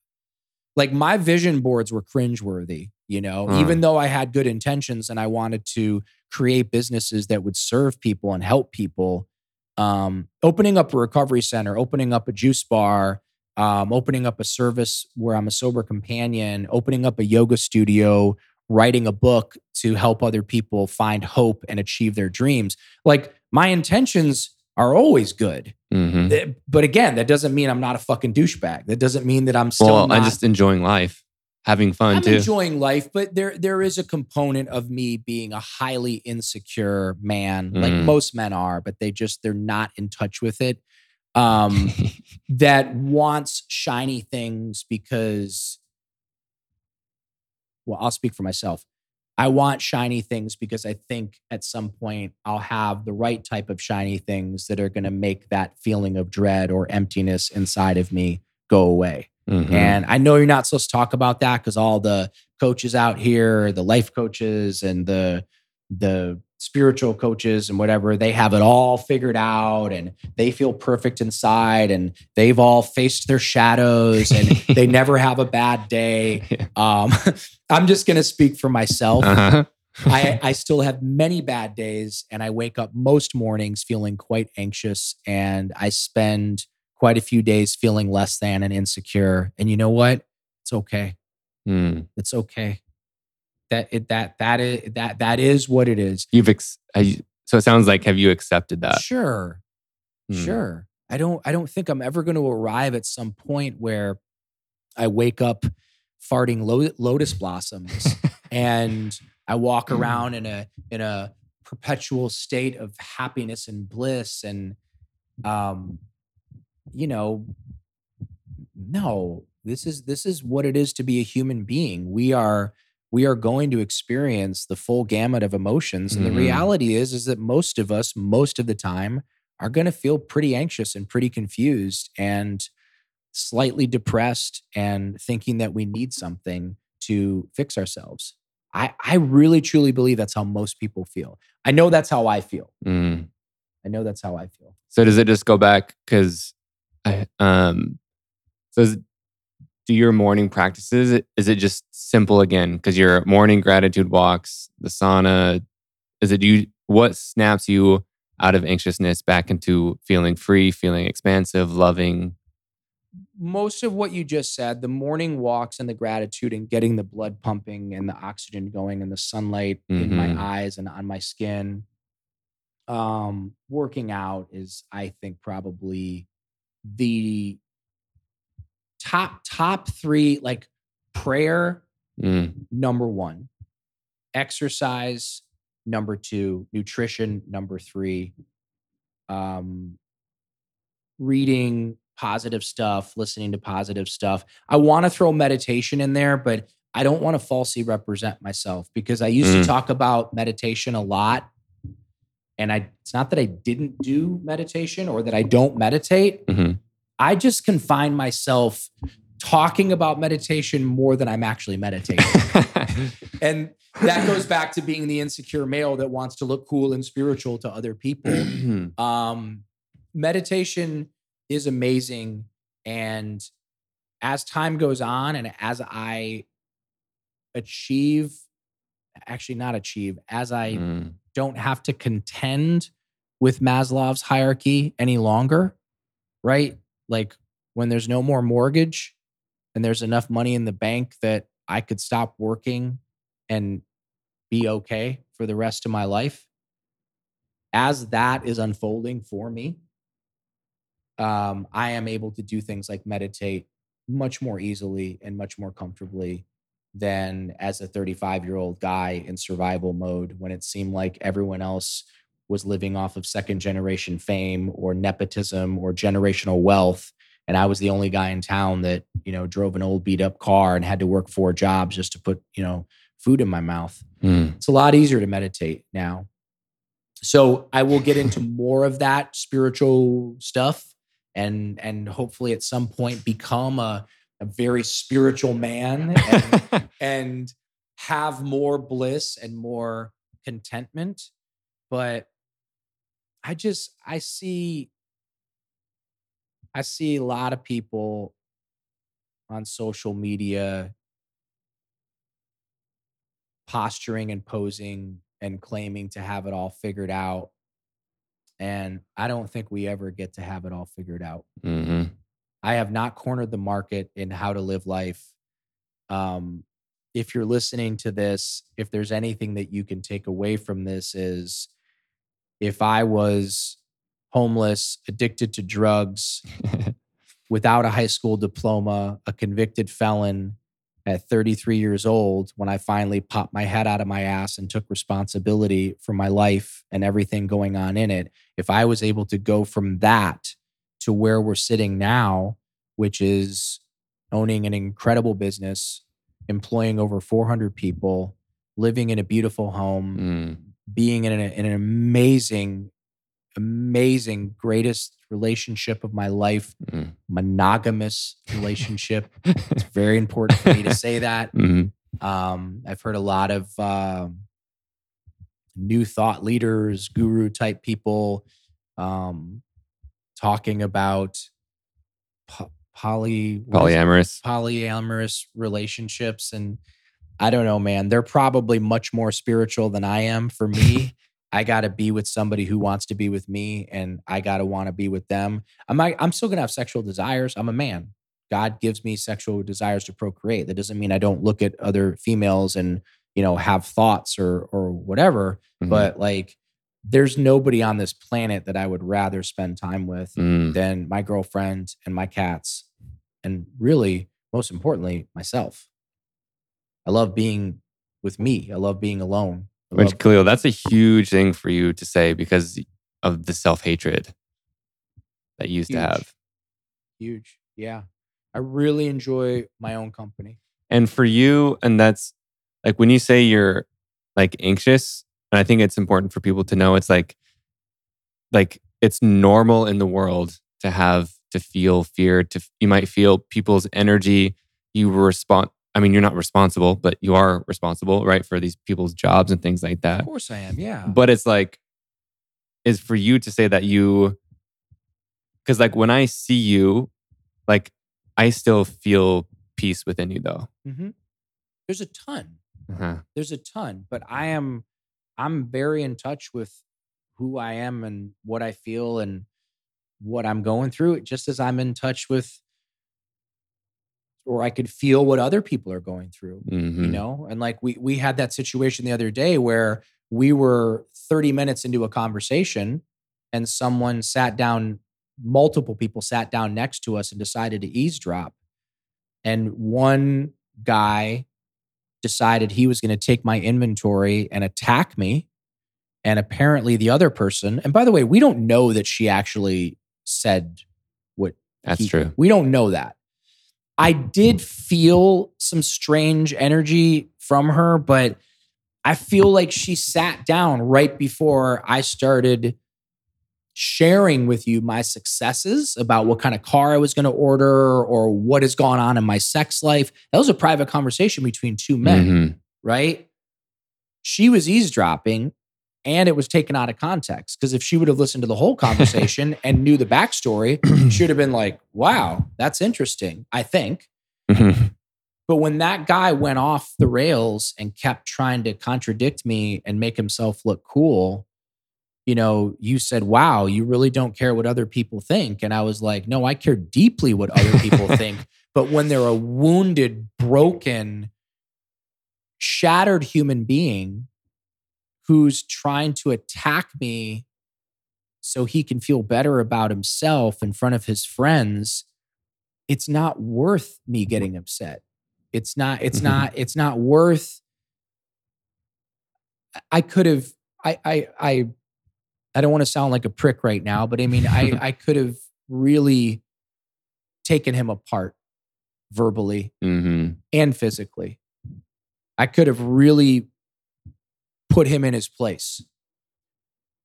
Like my vision boards were cringeworthy, you know, Mm. even though I had good intentions and I wanted to create businesses that would serve people and help people. Um, opening up a recovery center, opening up a juice bar, um, opening up a service where I'm a sober companion, opening up a yoga studio, writing a book to help other people find hope and achieve their dreams. Like my intentions are always good. Mhm. Th- But again, that doesn't mean I'm not a fucking douchebag. That doesn't mean that I'm still Well, not. I'm just enjoying life, having fun I'm too. enjoying life, but there there is a component of me being a highly insecure man, like Mm. most men are, but they just they're not in touch with it. Um, that wants shiny things because, well, I'll speak for myself. I want shiny things because I think at some point I'll have the right type of shiny things that are going to make that feeling of dread or emptiness inside of me go away. Mhm. And I know you're not supposed to talk about that because all the coaches out here, the life coaches and the the spiritual coaches and whatever, they have it all figured out and they feel perfect inside and they've all faced their shadows and they never have a bad day. Yeah. Um, I'm just gonna speak for myself. Uh-huh. I, I still have many bad days and I wake up most mornings feeling quite anxious and I spend quite a few days feeling less than and insecure. And you know what? It's okay. Mm. It's okay. That it that that is that that is what it is. You've ex- I, so it sounds like have you accepted that? Sure. Hmm. Sure. I don't I don't think I'm ever going to arrive at some point where I wake up farting lo- lotus blossoms and I walk Mm. around in a in a perpetual state of happiness and bliss and um you know no this is this is what it is to be a human being we are we are going to experience the full gamut of emotions and Mhm. the reality is is that most of us most of the time are going to feel pretty anxious and pretty confused and slightly depressed and thinking that we need something to fix ourselves i i really truly believe that's how most people feel i know that's how i feel Mm. i know that's how i feel So does it just go back because I um so is, do your morning practices is it just simple again because your morning gratitude walks the sauna is it you what snaps you out of anxiousness back into feeling free feeling expansive loving most of what you just said the morning walks and the gratitude and getting the blood pumping and the oxygen going and the sunlight in Mhm. my eyes and on my skin um working out is i think probably the top top 3 like prayer Mm. number 1 exercise number 2 nutrition number 3 um reading positive stuff, listening to positive stuff. I want to throw meditation in there, but I don't want to falsely represent myself because I used Mm. to talk about meditation a lot. And I it's not that I didn't do meditation or that I don't meditate. Mhm. I just confine myself talking about meditation more than I'm actually meditating. and that goes back to being the insecure male that wants to look cool and spiritual to other people um, meditation is amazing and as time goes on and as i achieve actually not achieve as i Mm. don't have to contend with maslow's hierarchy any longer right like when there's no more mortgage and there's enough money in the bank that i could stop working and be okay for the rest of my life as that is unfolding for me, um, I am able to do things like meditate much more easily and much more comfortably than as a 35 year old guy in survival mode when it seemed like everyone else was living off of second generation fame or nepotism or generational wealth. And I was the only guy in town that, you know, drove an old beat up car and had to work four jobs just to put, you know, food in my mouth Mm. it's a lot easier to meditate now. So I will get into more of that spiritual stuff and and hopefully at some point become a, a very spiritual man and, and have more bliss and more contentment. But I just I see I see a lot of people on social media posturing and posing and claiming to have it all figured out. And I don't think we ever get to have it all figured out. Mhm. I have not cornered the market in how to live life. Um, if you're listening to this, if there's anything that you can take away from this, is if I was homeless, addicted to drugs, without a high school diploma, a convicted felon at 33 years old, when I finally popped my head out of my ass and took responsibility for my life and everything going on in it, if I was able to go from that to where we're sitting now, which is owning an incredible business, employing over 400 people, living in a beautiful home, Mm. Being in, a, in an amazing, amazing, greatest relationship of my life, Mm. monogamous relationship. it's very important for me to say that. Mhm. Um, I've heard a lot of um, new thought leaders, guru type people um, talking about po- poly what is it? Polyamorous. polyamorous relationships, and I don't know, man. They're probably much more spiritual than I am. For me, I got to be with somebody who wants to be with me, and I got to want to be with them. I'm I'm still gonna have sexual desires. I'm a man. God gives me sexual desires to procreate. That doesn't mean I don't look at other females and you know have thoughts or or whatever. Mhm. But like, there's nobody on this planet that I would rather spend time with Mm. than my girlfriend and my cats, and really, most importantly, myself. I love being with me. I love being alone. I Which Khalil, that's a huge thing for you to say because of the self hatred that you used to have. huge. Yeah, I really enjoy my own company. And for you, and that's like when you say you're like anxious, and I think it's important for people to know it's like, like it's normal in the world to have to feel fear. To you might feel people's energy. You respond. I mean, you're not responsible, but you are responsible, right, for these people's jobs and things like that. Of course, I am. Yeah, but it's like is for you to say that you because like when i see you like i still feel peace within you though hmm there's a ton. uh-huh. There's a ton, but I am, I'm very in touch with who I am and what I feel and what I'm going through. Just as I'm in touch with, or I could feel what other people are going through. you Mhm. know and like we we had that situation the other day where we were 30 minutes into a conversation and someone sat down multiple people sat down next to us and decided to eavesdrop and one guy decided he was going to take my inventory and attack me and apparently the other person and by the way we don't know that she actually said what that's he- true We don't know that. I did feel some strange energy from her, but I feel like she sat down right before I started sharing with you my successes about what kind of car I was going to order or what has gone on in my sex life. That was a private conversation between two men Mhm. right? She was eavesdropping and it was taken out of context. Because if she would have listened to the whole conversation and knew the backstory, she would have been like, wow, that's interesting, I think. Mhm. But when that guy went off the rails and kept trying to contradict me and make himself look cool, you know, you said, wow, you really don't care what other people think. And I was like, no, I care deeply what other people think. But when they're a wounded, broken, shattered human being who's trying to attack me so he can feel better about himself in front of his friends it's not worth me getting upset it's not it's Mhm. not it's not worth i could have i i i i don't want to sound like a prick right now but i mean i i could have really taken him apart verbally Mhm. and physically. I could have really put him in his place.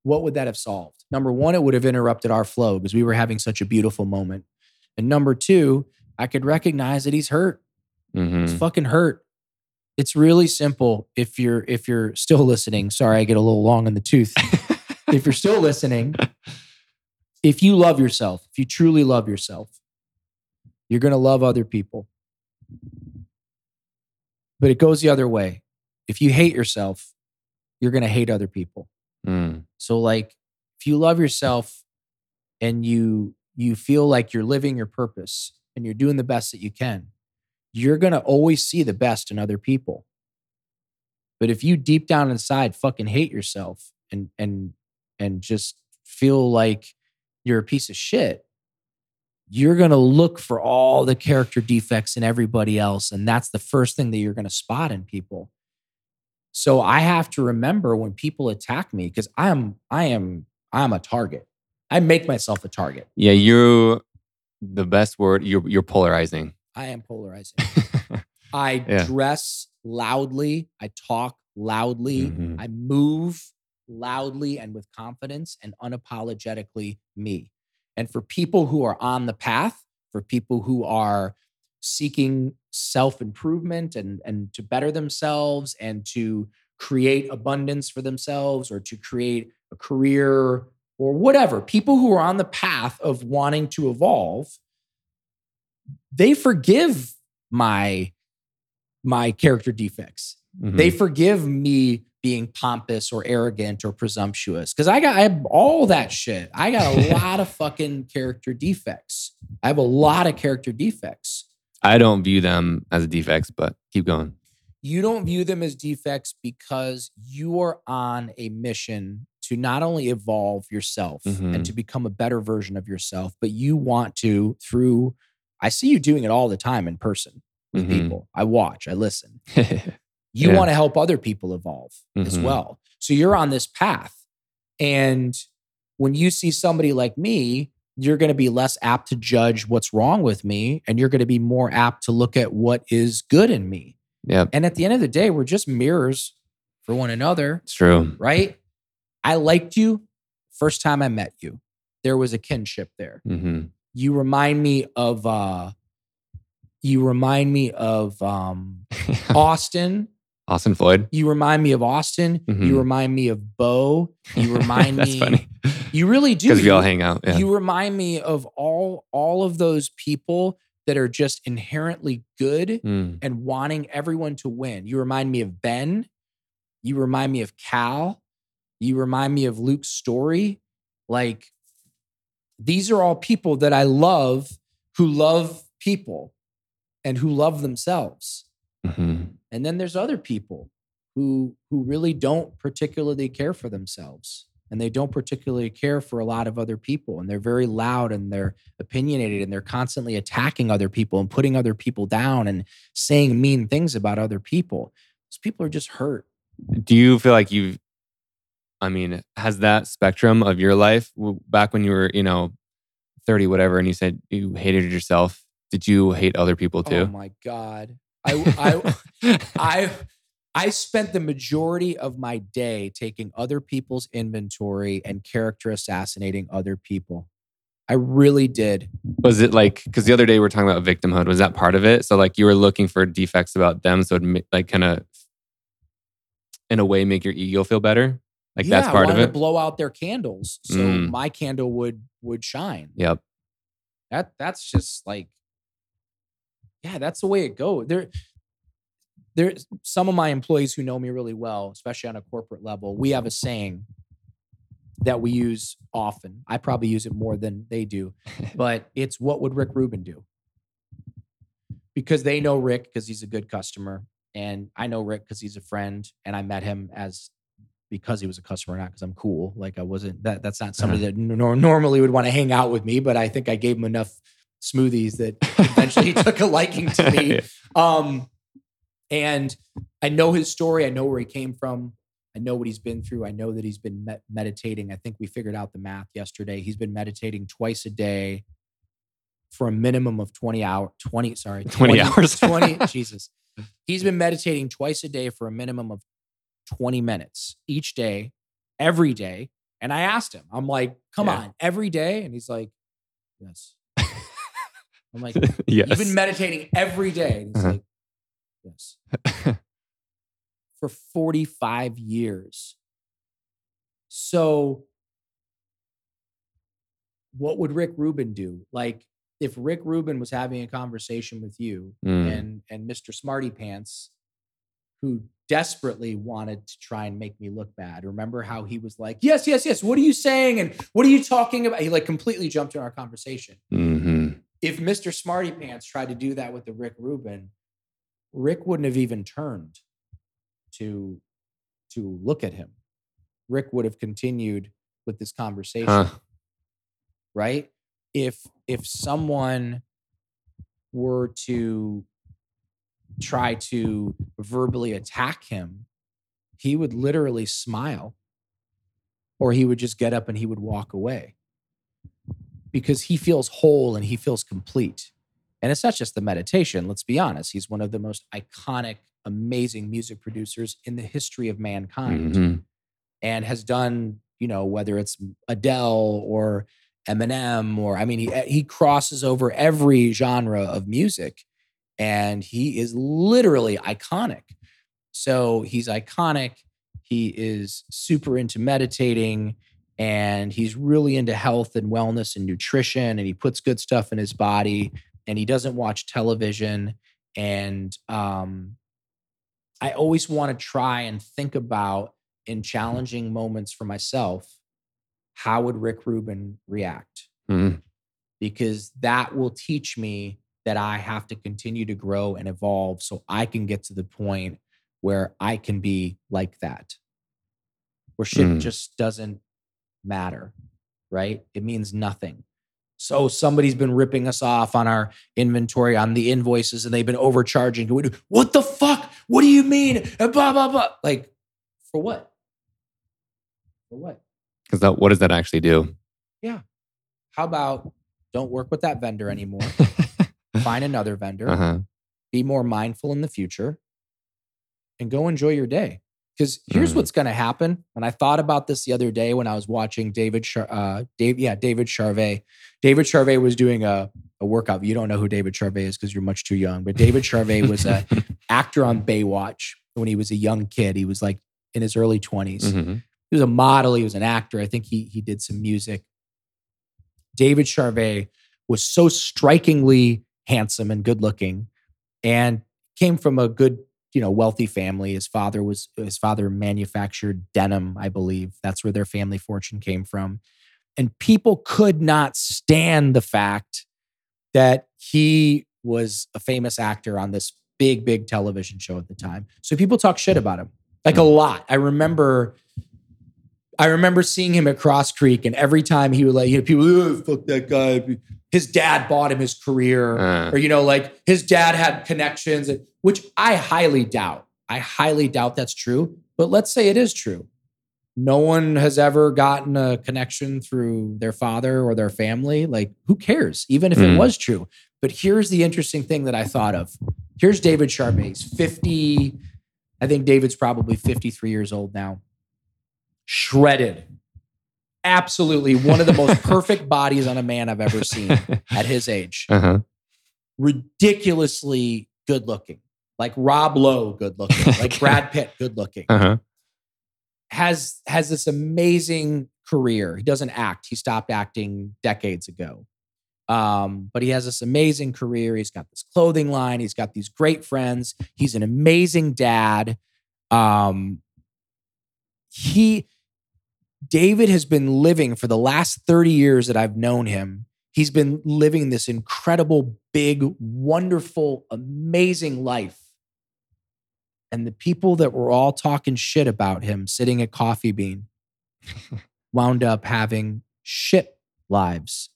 What would that have solved? Number one, it would have interrupted our flow because we were having such a beautiful moment. And number two, I could recognize that he's hurt. He's Mhm. fucking hurt. It's really simple. If you're if you're still listening, sorry, I get a little long in the tooth. if you're still listening, if you love yourself, if you truly love yourself, you're going to love other people. But it goes the other way. If you hate yourself, you're going to hate other people. Mm. So like if you love yourself and you you feel like you're living your purpose and you're doing the best that you can, you're going to always see the best in other people. But if you deep down inside fucking hate yourself and and and just feel like you're a piece of shit, you're going to look for all the character defects in everybody else and that's the first thing that you're going to spot in people. So I have to remember when people attack me because I'm I am I'm a target. I make myself a target. yeah you the best word you're you're polarizing I am polarizing. I Yeah. dress loudly. I talk loudly. Mhm. I move loudly and with confidence and unapologetically me. And for people who are on the path, for people who are seeking self improvement and, and to better themselves and to create abundance for themselves or to create a career or whatever, people who are on the path of wanting to evolve, they forgive my my character defects. Mhm. They forgive me being pompous or arrogant or presumptuous because I got I have all that shit. I got a lot of fucking character defects. I have a lot of character defects. I don't view them as defects, but keep going. You don't view them as defects because you are on a mission to not only evolve yourself Mhm. and to become a better version of yourself, but you want to through I see you doing it all the time in person with Mhm. people. I watch, I listen. you Yeah. want to help other people evolve as Mhm. well. So you're on this path. And when you see somebody like me, you're going to be less apt to judge what's wrong with me and you're going to be more apt to look at what is good in me. yep, And at the end of the day, we're just mirrors for one another, it's true. right? I liked you first time I met you. There was a kinship there. hmm You remind me of uh you remind me of um Austin Austin Floyd. You remind me of Austin. Mhm. You remind me of Bo. You remind That's me. funny You really do. because we all hang out. Yeah. You remind me of all all of those people that are just inherently good Mm. and wanting everyone to win. You remind me of Ben. You remind me of Cal. You remind me of Luke Storey. Like these are all people that I love who love people and who love themselves. Mhm. And then there's other people who who really don't particularly care for themselves and they don't particularly care for a lot of other people and they're very loud and they're opinionated and they're constantly attacking other people and putting other people down and saying mean things about other people. Those people are just hurt. Do you feel like you've, I mean, has that spectrum of your life back when you were, you know, 30, whatever, and you said you hated yourself? Did you hate other people too Oh my god. I I I I spent the majority of my day taking other people's inventory and character assassinating other people. I really did. was it like, because the other day we were talking about victimhood. Was that part of it? So, like, you were looking for defects about them. So, it'd like, kind of, in a way, make your ego feel better? Like, yeah, that's part I of it? to blow out their candles so Mm. my candle would would shine. Yep. That that's just like yeah, that's the way it goes. There there's some of my employees who know me really well, especially on a corporate level. We have a saying that we use often. I probably use it more than they do, but it's what would Rick Rubin do? Because they know Rick because he's a good customer, and I know Rick because he's a friend, and I met him as because he was a customer, not because I'm cool. Like I wasn't that. That's not somebody uh-huh. that nor- normally would want to hang out with me, but I think I gave him enough smoothies that eventually he took a liking to me. Um, and I know his story. I know where he came from. I know what he's been through. I know that he's been med- meditating. I think we figured out the math yesterday. He's been meditating twice a day for a minimum of 20 hours, 20, sorry, 20 hours. 20, Jesus. He's been meditating twice a day for a minimum of 20 minutes each day, every day. And I asked him, I'm like, come Yeah. on, every day? And he's like, yes. I'm like, yes. You've been meditating every day. And he's Uh-huh. like, yes. For 45 years. So, what would Rick Rubin do? Like, if Rick Rubin was having a conversation with you Mm. and and Mr. Smarty Pants, who desperately wanted to try and make me look bad. Remember how he was like, "Yes, yes, yes. What are you saying? And what are you talking about?" He like completely jumped in our conversation Mhm. If Mr. Smarty Pants tried to do that with the Rick Rubin, Rick wouldn't have even turned to to look at him. Rick would have continued with this conversation, Huh. right? If if someone were to try to verbally attack him, he would literally smile or he would just get up and he would walk away because he feels whole and he feels complete. And it's not just the meditation, let's be honest. He's one of the most iconic amazing music producers in the history of mankind Mhm. and has done, you know, whether it's Adele or Eminem or I mean he he crosses over every genre of music and he is literally iconic. So he's iconic. He is super into meditating and he's really into health and wellness and nutrition and he puts good stuff in his body and he doesn't watch television and um I always want to try and think about in challenging moments for myself how would Rick Rubin react? Mhm. Because that will teach me that I have to continue to grow and evolve so I can get to the point where I can be like that. Where shit Mm. just doesn't matter, right? It means nothing. So somebody's been ripping us off on our inventory, on the invoices, and they've been overcharging. We do- What the fuck? What do you mean? And blah blah blah. Like, for what? For what? Because that, what does that actually do? Yeah. How about don't work with that vendor anymore? Find another vendor. uh-huh. Be more mindful in the future, and go enjoy your day. Because here's Mm. what's going to happen. And I thought about this the other day when I was watching David, Char- uh, Dave, yeah, David Charvet. David Charvet was doing a, a workout. You don't know who David Charvet is because you're much too young. But David Charvet was a actor on Baywatch when he was a young kid. He was like in his early 20s. Mhm. He was a model. He was an actor. I think he he did some music. David Charvet was so strikingly handsome and good looking, and came from a good, you know, wealthy family. His father was his father manufactured denim, I believe. That's where their family fortune came from. And people could not stand the fact that he was a famous actor on this big, big television show at the time. So people talk shit about him, like a lot. I remember I remember seeing him at Cross Creek, and every time he would like, you know, people, "Oh, fuck that guy. His dad bought him his career, Uh, or you know, like his dad had connections, which I highly doubt. I highly doubt that's true. But let's say it is true. No one has ever gotten a connection through their father or their family. Like, who cares? Even if it Mm. was true. But here's the interesting thing that I thought of. Here's David Charvet. He's 50. I think David's probably 53 years old now. Shredded. Absolutely one of the most perfect bodies on a man I've ever seen at his age. uh-huh. Ridiculously good looking. Like Rob Lowe good looking. Like Okay. Brad Pitt good looking. Uh-huh. Has has this amazing career. He doesn't act. He stopped acting decades ago. Um, but he has this amazing career. He's got this clothing line. He's got these great friends. He's an amazing dad. Um, he, David has been living for the last 30 years that I've known him. He's been living this incredible, big, wonderful, amazing life. And the people that were all talking shit about him sitting at Coffee Bean wound up having shit lives.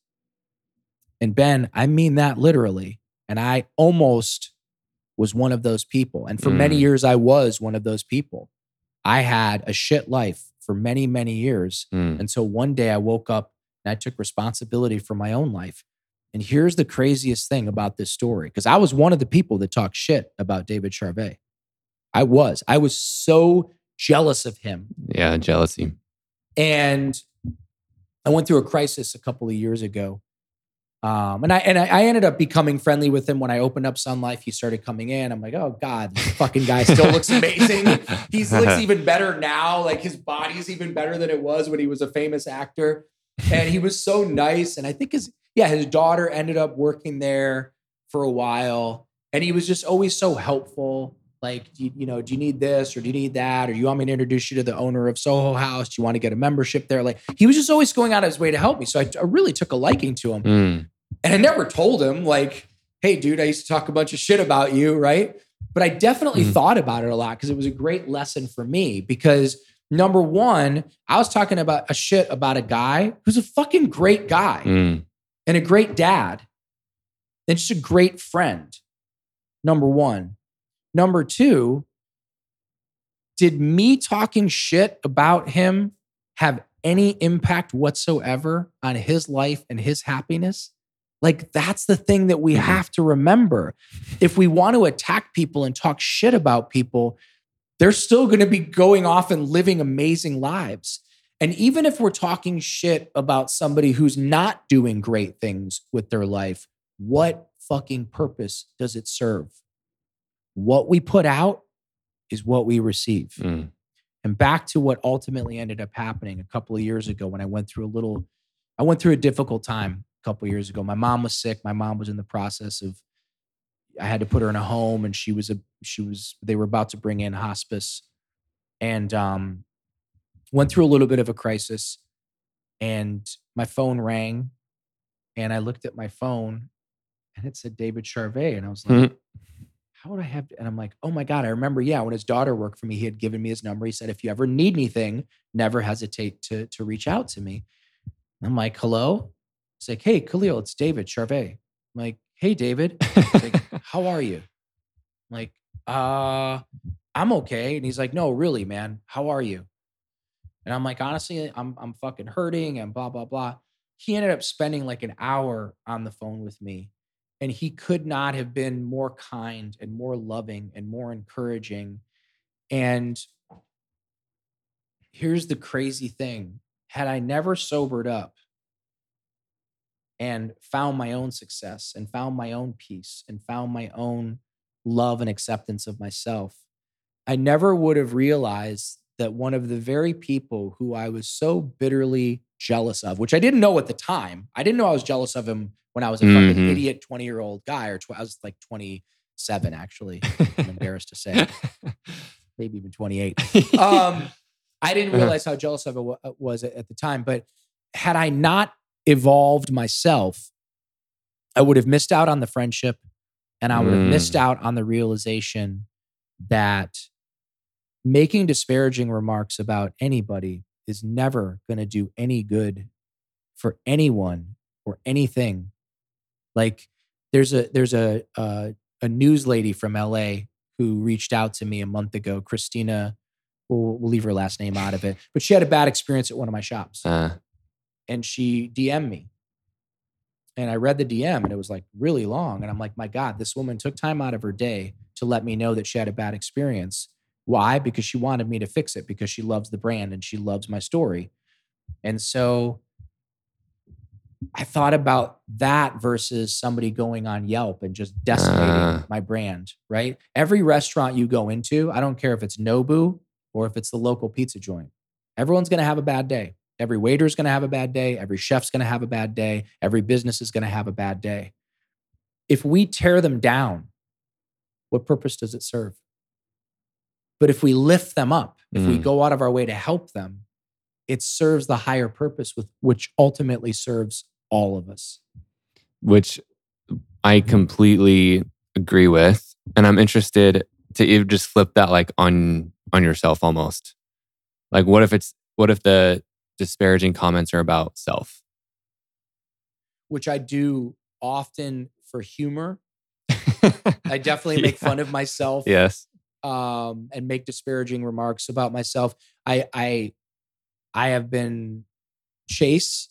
And Ben, I mean that literally. And I almost was one of those people. And for many Mm. years, I was one of those people. I had a shit life for many, many years Mm. until one day I woke up and I took responsibility for my own life. And here's the craziest thing about this story because I was one of the people that talked shit about David Charvet. I was. I was so jealous of him. Yeah, jealousy. And I went through a crisis a couple of years ago. Um, and I and I, I ended up becoming friendly with him when I opened up Sun Life. He started coming in. I'm like, oh God, this fucking guy still looks amazing. He looks even better now. Like his body's even better than it was when he was a famous actor. And he was so nice. And I think his yeah, his daughter ended up working there for a while. And he was just always so helpful. Like, do you, you know, do you need this or do you need that? Or you want me to introduce you to the owner of Soho House? Do you want to get a membership there? Like, he was just always going out of his way to help me. So I, I really took a liking to him. Mm. And I never told him, like, hey, dude, I used to talk a bunch of shit about you, right? But I definitely Mhm. thought about it a lot because it was a great lesson for me. Because number one, I was talking about a shit about a guy who's a fucking great guy Mm. and a great dad and just a great friend. Number one. Number two, did me talking shit about him have any impact whatsoever on his life and his happiness? Like that's the thing that we Mhm. have to remember. If we want to attack people and talk shit about people, they're still going to be going off and living amazing lives. And even if we're talking shit about somebody who's not doing great things with their life, what fucking purpose does it serve? What we put out is what we receive. Mm. And back to what ultimately ended up happening a couple of years ago when I went through a little, I went through a difficult time a couple of years ago. My mom was sick. My mom was in the process of, I had to put her in a home and she was a, she was, they were about to bring in hospice and um, went through a little bit of a crisis. And my phone rang and I looked at my phone and it said David Charvet. And I was like, Mhm. How would I have? And I'm like, oh my God, I remember, yeah, when his daughter worked for me, he had given me his number. He said, if you ever need anything, never hesitate to, to reach out to me. I'm like, hello? He's like, hey, Khalil, it's David Charvet. I'm like, hey, David, like, how are you? I'm like, uh, I'm okay. And he's like, no, really, man, how are you? And I'm like, honestly, I'm I'm fucking hurting and blah, blah, blah. He ended up spending like an hour on the phone with me. And he could not have been more kind and more loving and more encouraging. And here's the crazy thing had I never sobered up and found my own success and found my own peace and found my own love and acceptance of myself, I never would have realized that one of the very people who I was so bitterly jealous of, which I didn't know at the time, I didn't know I was jealous of him when I was a fucking Mhm. idiot 20 year old guy, or tw- I was like 27, actually. I'm embarrassed to say, maybe even 28 um, I didn't Uh-huh. realize how jealous of it uh, was at the time. But had I not evolved myself, I would have missed out on the friendship and I would have missed Mm. out on the realization that making disparaging remarks about anybody is never going to do any good for anyone or anything. Like there's a there's a a, a news lady from LA who reached out to me a month ago, Christina. We'll, we'll leave her last name out of it, but she had a bad experience at one of my shops Uh, and she DM'd me. And I read the DM and it was like really long. And I'm like, my God, this woman took time out of her day to let me know that she had a bad experience. Why? Because she wanted me to fix it because she loves the brand and she loves my story. And so I thought about that versus somebody going on Yelp and just decimating Ah. my brand, right? Every restaurant you go into, I don't care if it's Nobu or if it's the local pizza joint, everyone's going to have a bad day. Every waiter's going to have a bad day. Every chef's going to have a bad day. Every business is going to have a bad day. If we tear them down, what purpose does it serve? But if we lift them up, if we Mm. go out of our way to help them, it serves the higher purpose with which ultimately serves all of us. which I completely agree with, and I'm interested to even just flip that like on on yourself almost. Like, what if it's what if the disparaging comments are about self? Which I do often for humor. I definitely make fun of myself. Yes. Um, and make disparaging remarks about myself. I I I have been Chase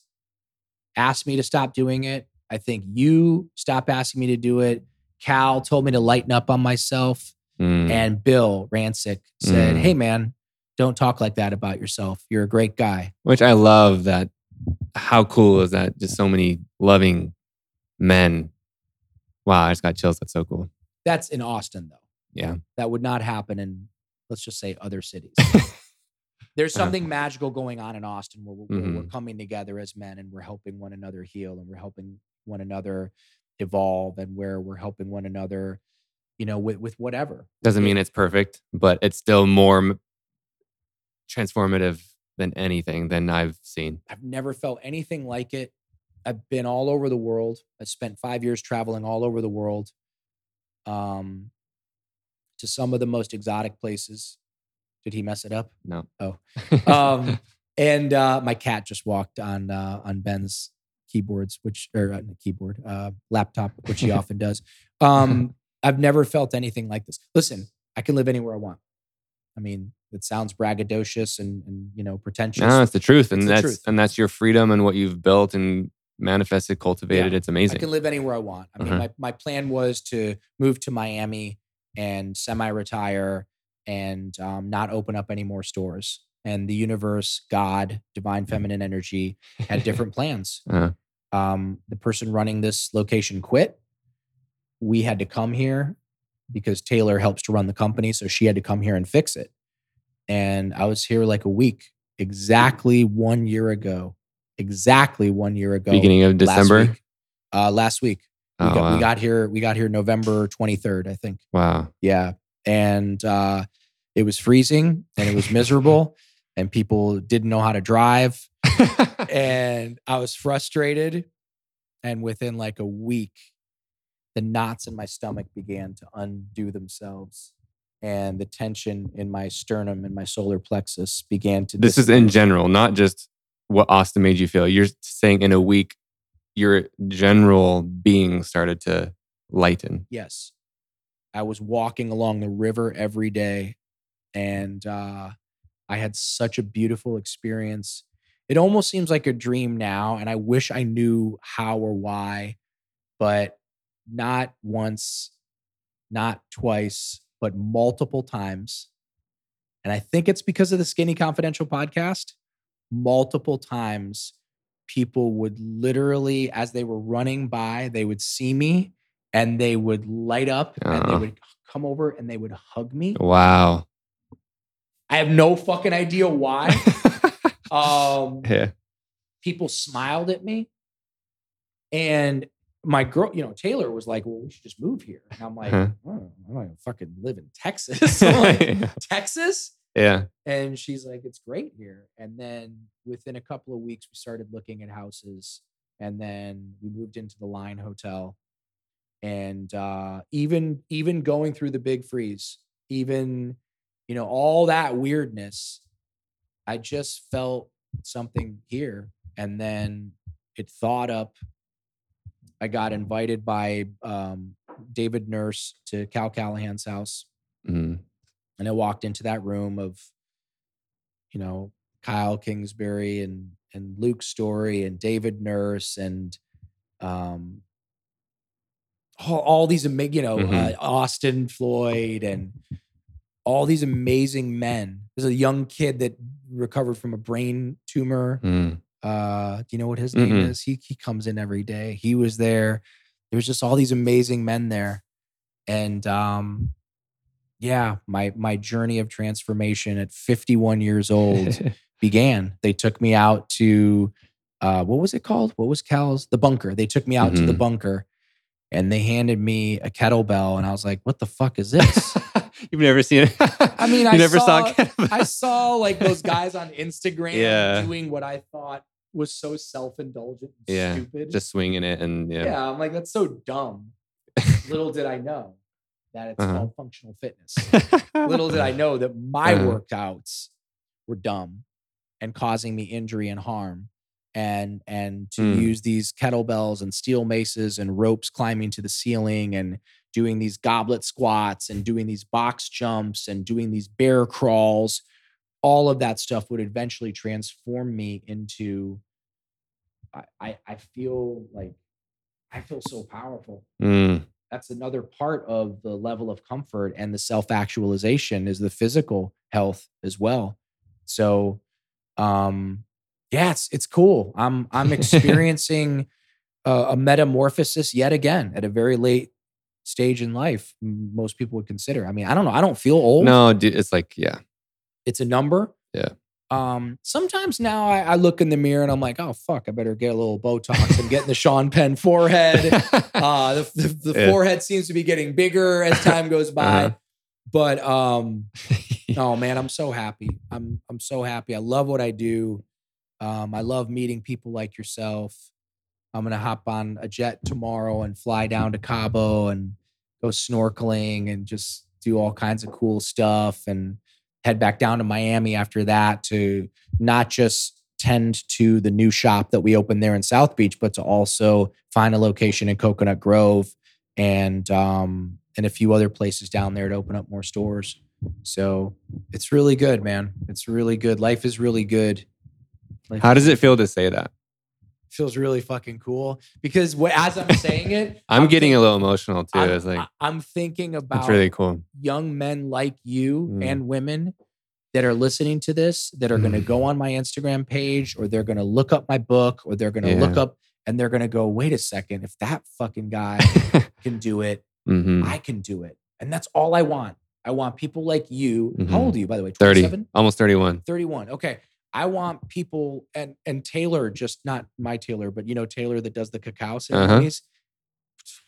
asked me to stop doing it. I think you stopped asking me to do it. Cal told me to lighten up on myself, Mm. and Bill Rancic said, Mm. "Hey man, don't talk like that about yourself. You're a great guy." Which I love that. How cool is that? Just so many loving men. Wow, I just got chills. That's so cool. That's in Austin though. Yeah. That would not happen in let's just say other cities. There's Uh-huh. something magical going on in Austin where, we're, where we're Mhm. coming together as men and we're helping one another heal and we're helping one another evolve and where we're helping one another, you know, with, with whatever. Doesn't mean it's perfect, but it's still more transformative than anything than I've seen. I've never felt anything like it. I've been all over the world. I spent five years traveling all over the world, um, to some of the most exotic places. Did he mess it up? No. Oh. um, and uh, my cat just walked on uh, on Ben's keyboards, which or uh, keyboard uh, laptop, which he often does. Um, I've never felt anything like this. Listen, I can live anywhere I want. I mean, it sounds braggadocious and, and you know pretentious. no, it's the truth, and It's that's truth. and that's your freedom and what you've built and manifested, cultivated. Yeah. It's amazing. I can live anywhere I want. I mean, Uh-huh. my, my plan was to move to Miami and semi retire and um, not open up any more stores. And the universe, God, divine feminine energy had different plans. Uh-huh. Um, the person running this location quit. We had to come here because Taylor helps to run the company. So she had to come here and fix it. And I was here like a week, exactly one year ago. Exactly one year ago. Beginning of last December. week. Uh, last week. We, Oh, got, wow. we got here. We got here November twenty third, I think. wow. Yeah, and uh, it was freezing and it was miserable, and people didn't know how to drive, and I was frustrated. And within like a week, the knots in my stomach began to undo themselves, and the tension in my sternum and my solar plexus began to. this is in general, not just what Austin made you feel. You're saying in a week, your general being started to lighten. Yes. I was walking along the river every day and uh, I had such a beautiful experience. It almost seems like a dream now, and I wish I knew how or why, but not once, not twice, but multiple times. And I think it's because of the Skinny Confidential podcast. Multiple times, people would literally, as they were running by, they would see me and they would light up and they Oh. would come over and they would hug me. Wow. I have no fucking idea why. um, yeah. people smiled at me. And my girl, you know, Taylor was like, well, we should just move here. And I'm like, Huh. oh, I'm not gonna fucking live in Texas. Like, Texas? Yeah. And she's like, it's great here. And then within a couple of weeks, we started looking at houses. And then we moved into the Line Hotel. And uh, even even going through the big freeze, even you know, all that weirdness, I just felt something here. And then it thawed up. I got invited by um, David Nurse to Cal Callahan's house Mhm. And I walked into that room of, you know, Kyle Kingsbury and and Luke Storey and David Nurse and um all, all these amazing, you know, Mhm. uh, Austin Floyd and all these amazing men. There's a young kid that recovered from a brain tumor. Mm. Uh, do you know what his name Mm-mm. is? He he comes in every day. He was there. There was just all these amazing men there, and um, yeah, my my journey of transformation at 51 years old began. They took me out to uh, what was it called? What was Cal's? The bunker. They took me out to the Mhm. bunker, and they handed me a kettlebell, and I was like, "What the fuck is this?" You've never seen it. I mean, you I never saw. saw-. I saw like those guys on Instagram Yeah. doing what I thought was so self-indulgent and Yeah, stupid. just swinging it and yeah. yeah. I'm like, that's so dumb. Little did I know that it's Uh-huh. called functional fitness. Little did I know that my Uh-huh. workouts were dumb and causing me injury and harm. And and to Mm. use these kettlebells and steel maces and ropes climbing to the ceiling and doing these goblet squats and doing these box jumps and doing these bear crawls, all of that stuff would eventually transform me into I, I, I feel like I feel so powerful Mm. That's another part of the level of comfort and the self-actualization is the physical health as well. So um yeah it's it's cool. I'm i'm experiencing a, a metamorphosis yet again at a very late stage in life most people would consider. I mean i don't know. I don't feel old. No, dude, it's like yeah. it's a number. Yeah. Um sometimes now I, I look in the mirror and i'm like oh fuck i better get a little botox and get in the sean penn forehead. Uh the, the, the Yeah. forehead seems to be getting bigger as time goes by. Uh-huh. but um oh man i'm so happy. I'm i'm so happy. I love what i do. Um i love meeting people like yourself. I'm gonna hop on a jet tomorrow and fly down to cabo and go snorkeling and just do all kinds of cool stuff and head back down to miami after that to not just tend to the new shop that we opened there in south beach but to also find a location in coconut grove and um and a few other places down there to open up more stores. So it's really good man. It's really good. Life is really good. Life How does it feel to say that? Feels really fucking cool because wh- as I'm saying it, I'm, getting think- a little emotional too. I'm, like I'm thinking about it's really cool. young men like you Mm. and women that are listening to this that are going to Mm. go on my Instagram page or they're going to look up my book or they're going to look up and they're going to go, wait a second, if that fucking guy can do it, hmm I can do it. And that's all I want. I want people like you. Mhm. How old are you, by the way? 30, almost 31. 31. Okay. I want people and and Taylor, just not my Taylor, but you know Taylor that does the cacao ceremonies.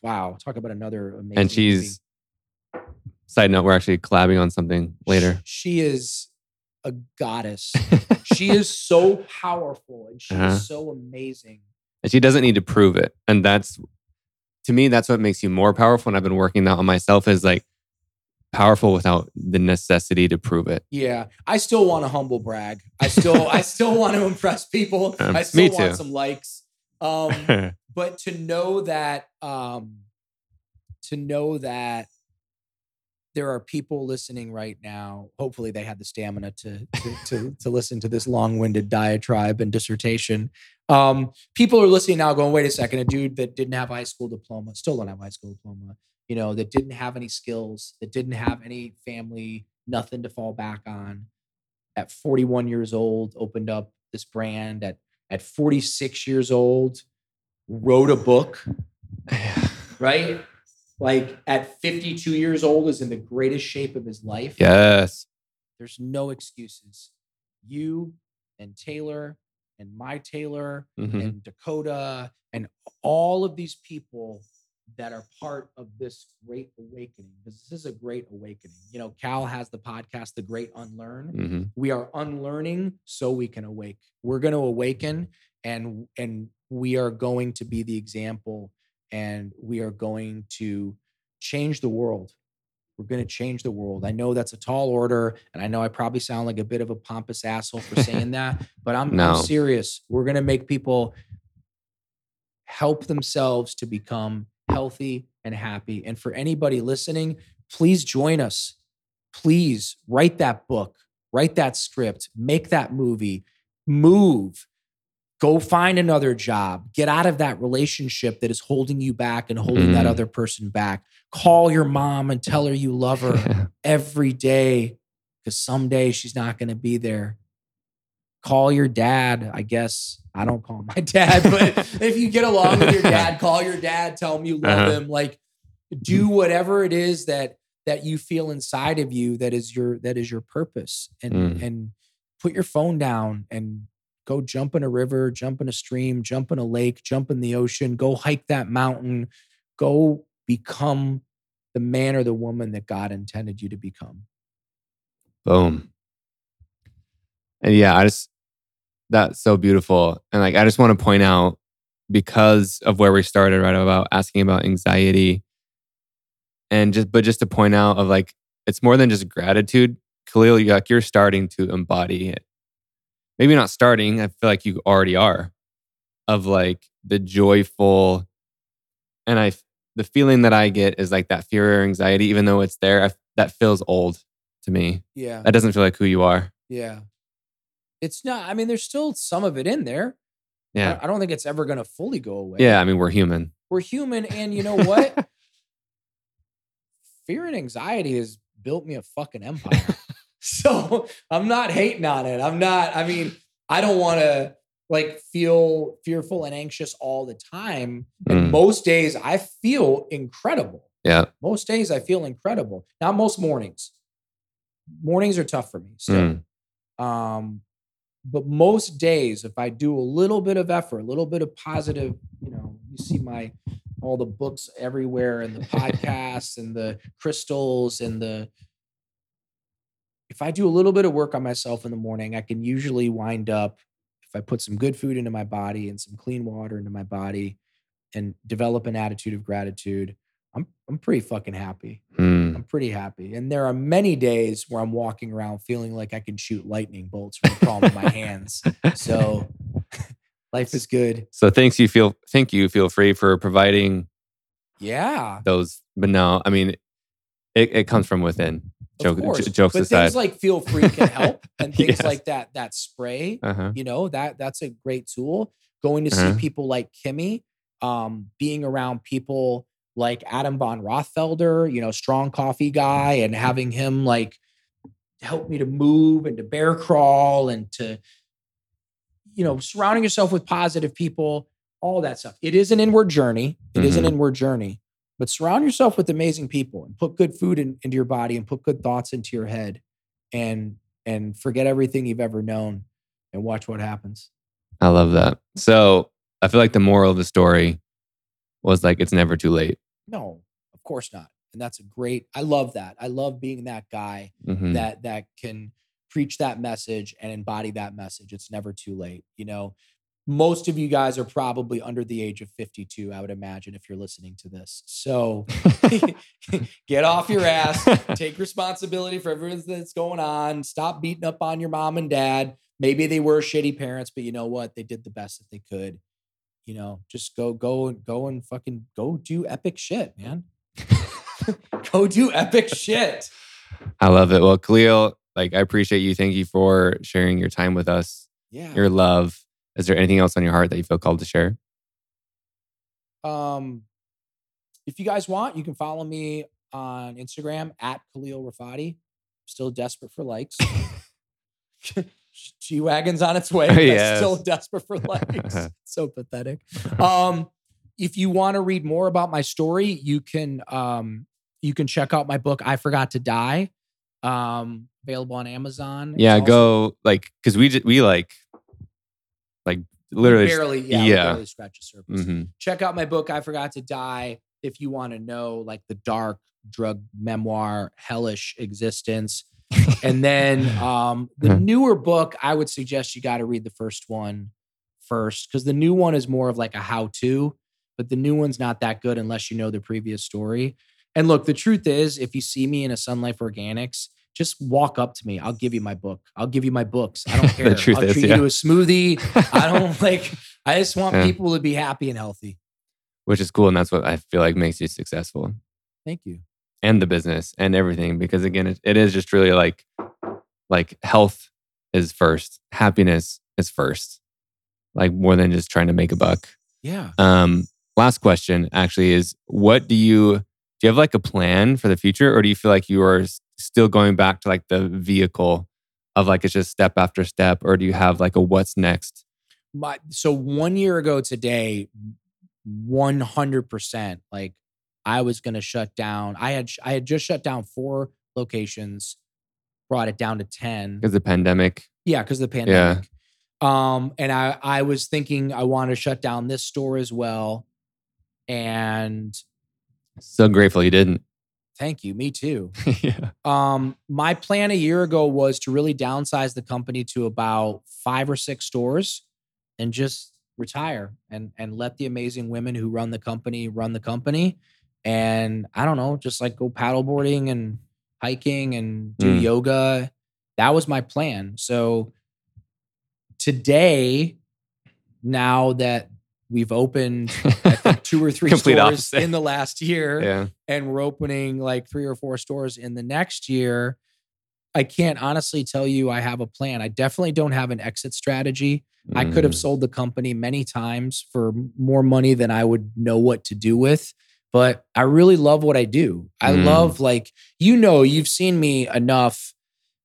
Wow, talk about another amazing. Uh-huh. And she's side note, we're actually collabing on something later. She is a goddess. she is so powerful and she Uh-huh. is so amazing. and she doesn't need to prove it. And that's to me, that's what makes you more powerful. And I've been working that on myself is like powerful without the necessity to prove it. Yeah, I still want to humble brag. I still I still want to impress people. Um, I still want too. some likes. Um, but to know that um to know that there are people listening right now hopefully they had the stamina to to to, to listen to this long-winded diatribe and dissertation um people are listening now going wait a second a dude that didn't have a high school diploma still don't have a high school diploma you know that didn't have any skills that didn't have any family nothing to fall back on at 41 years old opened up this brand at at 46 years old wrote a book right? Like at 52 years old is in the greatest shape of his life. yes. There's no excuses. You and Taylor and my Taylor Mhm. and Dakota and all of these people that are part of this great awakening because this is a great awakening. You know, Cal has the podcast, The Great Unlearn Mhm. we are unlearning so we can awake we're going to awaken and and we are going to be the example and we are going to change the world we're going to change the world i know that's a tall order and i know i probably sound like a bit of a pompous asshole for saying that but i'm, No. I'm serious we're going to make people help themselves to become healthy and happy and for anybody listening please join us please write that book, write that script, make that movie, move, go find another job, get out of that relationship that is holding you back and holding that Mm. other person back. Call your mom and tell her you love her every day because someday she's not going to be there. Call your dad, I guess. I don't call my dad, but if you get along with your dad, call your dad, tell him you love Uh-huh. him. Like, do whatever it is that that you feel inside of you that is your that is your purpose and Mm. and put your phone down and go jump in a river jump in a stream jump in a lake jump in the ocean go hike that mountain go become the man or the woman that god intended you to become Boom. And yeah, I just that's so beautiful. And like I just want to point out because of where we started, right? About asking about anxiety. And just but just to point out of like it's more than just gratitude. Khalil, you like you're starting to embody it. Maybe not starting, I feel like you already are. Of like the joyful and I the feeling that I get is like that fear or anxiety, even though it's there, I, that feels old to me. yeah That doesn't feel like who you are. yeah it's not i mean there's still some of it in there Yeah. I, I don't think it's ever going to fully go away Yeah. I mean, we're human. we're human and you know what fear and anxiety has built me a fucking empire so i'm not hating on it i'm not i mean i don't want to like feel fearful and anxious all the time and Mm. most days i feel incredible Yeah. most days i feel incredible not most mornings mornings are tough for me So Mm. um, but most days, if I do a little bit of effort, a little bit of positive, you know, you see my all the books everywhere and the podcasts and the crystals and the if I do a little bit of work on myself in the morning, I can usually wind up if I put some good food into my body and some clean water into my body and develop an attitude of gratitude. I'm I'm pretty fucking happy. Mm. I'm pretty happy. And there are many days where I'm walking around feeling like I can shoot lightning bolts from the palm of my hands. So life is good. So thanks you feel thank you feel free for providing Yeah. those. But no, I mean, it, it comes from within. Joke, j- jokes but aside. things like feel free can help and things Yes. like that that spray, uh-huh. you know, that that's a great tool. going to Uh-huh. see people like Kimmy, um, being around people like Adam von Rothfelder, you know, strong coffee guy, and having him like help me to move and to bear crawl and to, you know, surrounding yourself with positive people, all that stuff. It is an inward journey. It is an Mhm. inward journey, but surround yourself with amazing people and put good food in, into your body and put good thoughts into your head and and forget everything you've ever known and watch what happens. I love that. So I feel like the moral of the story was like it's never too late. No, of course not. And that's a great I love that. I love being that guy Mhm. that that can preach that message and embody that message. It's never too late. You know, most of you guys are probably under the age of 52, I would imagine, if you're listening to this. So get off your ass, take responsibility for everything that's going on. Stop beating up on your mom and dad. Maybe they were shitty parents, but you know what? They did the best that they could. You know, just go, go, and go and fucking go do epic shit, man. go do epic shit. I love it. Well, Khalil, like I appreciate you. Thank you for sharing your time with us, Yeah. your love. Is there anything else on your heart that you feel called to share? Um, if you guys want, you can follow me on Instagram at Khalil Rafati. Still desperate for likes. G Wagon's on its way. Yes. Still desperate for likes. so pathetic. Um, if you want to read more about my story, you can um you can check out my book, I Forgot to Die. Um, available on Amazon. Yeah, also- go like because we ju- we like like literally. barely, yeah, yeah. barely scratch the surface. Mhm. check out my book i forgot to die if you want to know like the dark drug memoir hellish existence and then um the newer book i would suggest you got to read the first one first because the new one is more of like a how to but the new one's not that good unless you know the previous story and look the truth is if you see me in a sun life organics just walk up to me i'll give you my book i'll give you my books i don't care. The truth i'll is, treat yeah. you to a smoothie i don't like i just want Yeah. people to be happy and healthy which is cool, and that's what I feel like makes you successful. thank you and the business and everything because again it, it is just really like like health is first happiness is first like more than just trying to make a buck. Yeah. Um last question actually is what do you do you have like a plan for the future or do you feel like you are still going back to like the vehicle of like it's just step after step or do you have like a what's next? My so one year ago today 100% like i was going to shut down. I had sh- i had just shut down four locations brought it down to 10 because of the pandemic? Yeah because of the Yeah. pandemic. Um and i i was thinking i want to shut down this store as well and so grateful you didn't. Thank you me too. Yeah. Um, my plan a year ago was to really downsize the company to about five or six stores and just retire and and let the amazing women who run the company run the company. And I don't know, just like go paddleboarding and hiking and do Mm. yoga. That was my plan. So today, now that we've opened two or three stores opposite. in the last year yeah and we're opening like three or four stores in the next year, I can't honestly tell you I have a plan. I definitely don't have an exit strategy. I could have Mm. sold the company many times for more money than I would know what to do with. But I really love what I do. I Mm. love, like, you know, you've seen me enough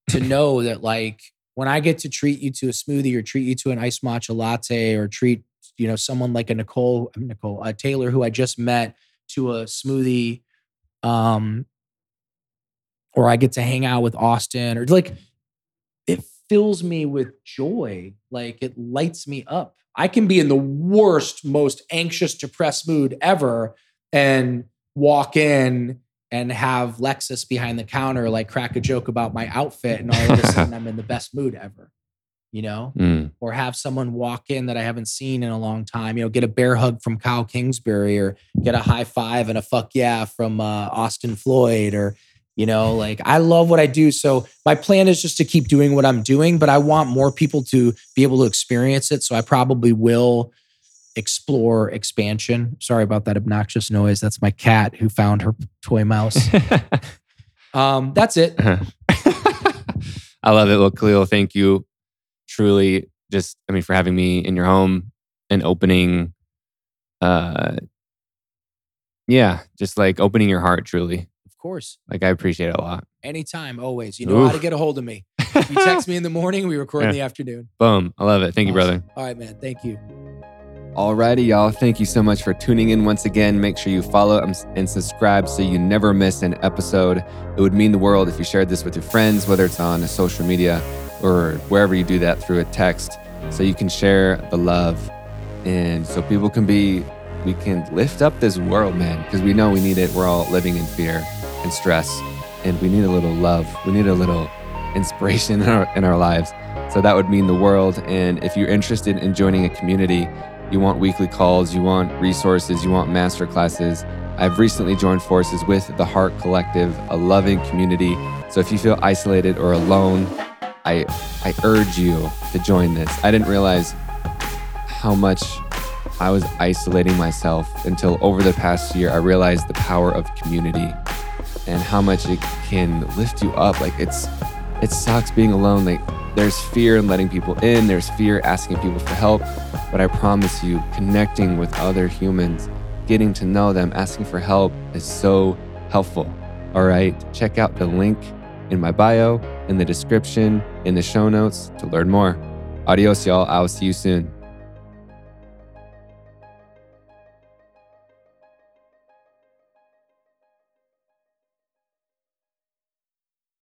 to know that, like, when I get to treat you to a smoothie or treat you to an iced matcha latte or treat, you know, someone like a Nicole, Nicole, uh, Taylor, who I just met to a smoothie, um, or I get to hang out with Austin or like, it fills me with joy. Like it lights me up. I can be in the worst, most anxious, depressed mood ever and walk in and have Lexus behind the counter, like crack a joke about my outfit, and all of a sudden I'm in the best mood ever, you know? Mm. Or have someone walk in that I haven't seen in a long time, you know, get a bear hug from Kyle Kingsbury or get a high five and a fuck yeah from uh, Austin Floyd or, you know, like I love what I do. So my plan is just to keep doing what I'm doing, but I want more people to be able to experience it. So I probably will explore expansion. Sorry about that obnoxious noise. That's my cat who found her toy mouse. Um, that's it. I love it. Well, Khalil, thank you truly just, I mean, for having me in your home and opening uh yeah, just like opening your heart truly. Of course. Like I appreciate it a lot. Anytime, always. You know how to get a hold of me. You text me in the morning, we record in the afternoon. Boom. I love it. Thank you, brother. All right, man. Thank you. Alrighty, y'all. Thank you so much for tuning in once again. Make sure you follow and- subscribe so you never miss an episode. It would mean the world if you shared this with your friends, whether it's on social media or wherever you do that through a text, so you can share the love and so people can be, we can lift up this world, man, because we know we need it. We're all living in fear and stress, and we need a little love. We need a little inspiration in our, in our lives. So that would mean the world. And if you're interested in joining a community, you want weekly calls, you want resources, you want master classes. I've recently joined forces with the Heart Collective, a loving community. So if you feel isolated or alone, I I urge you to join this. I didn't realize how much I was isolating myself until over the past year I realized the power of community and how much it can lift you up. Like it's it sucks being alone. Like there's fear in letting people in, there's fear asking people for help. But I promise you, connecting with other humans, getting to know them, asking for help is so helpful. All right, check out the link in my bio, in the description, in the show notes to learn more. Adios, y'all. I'll see you soon.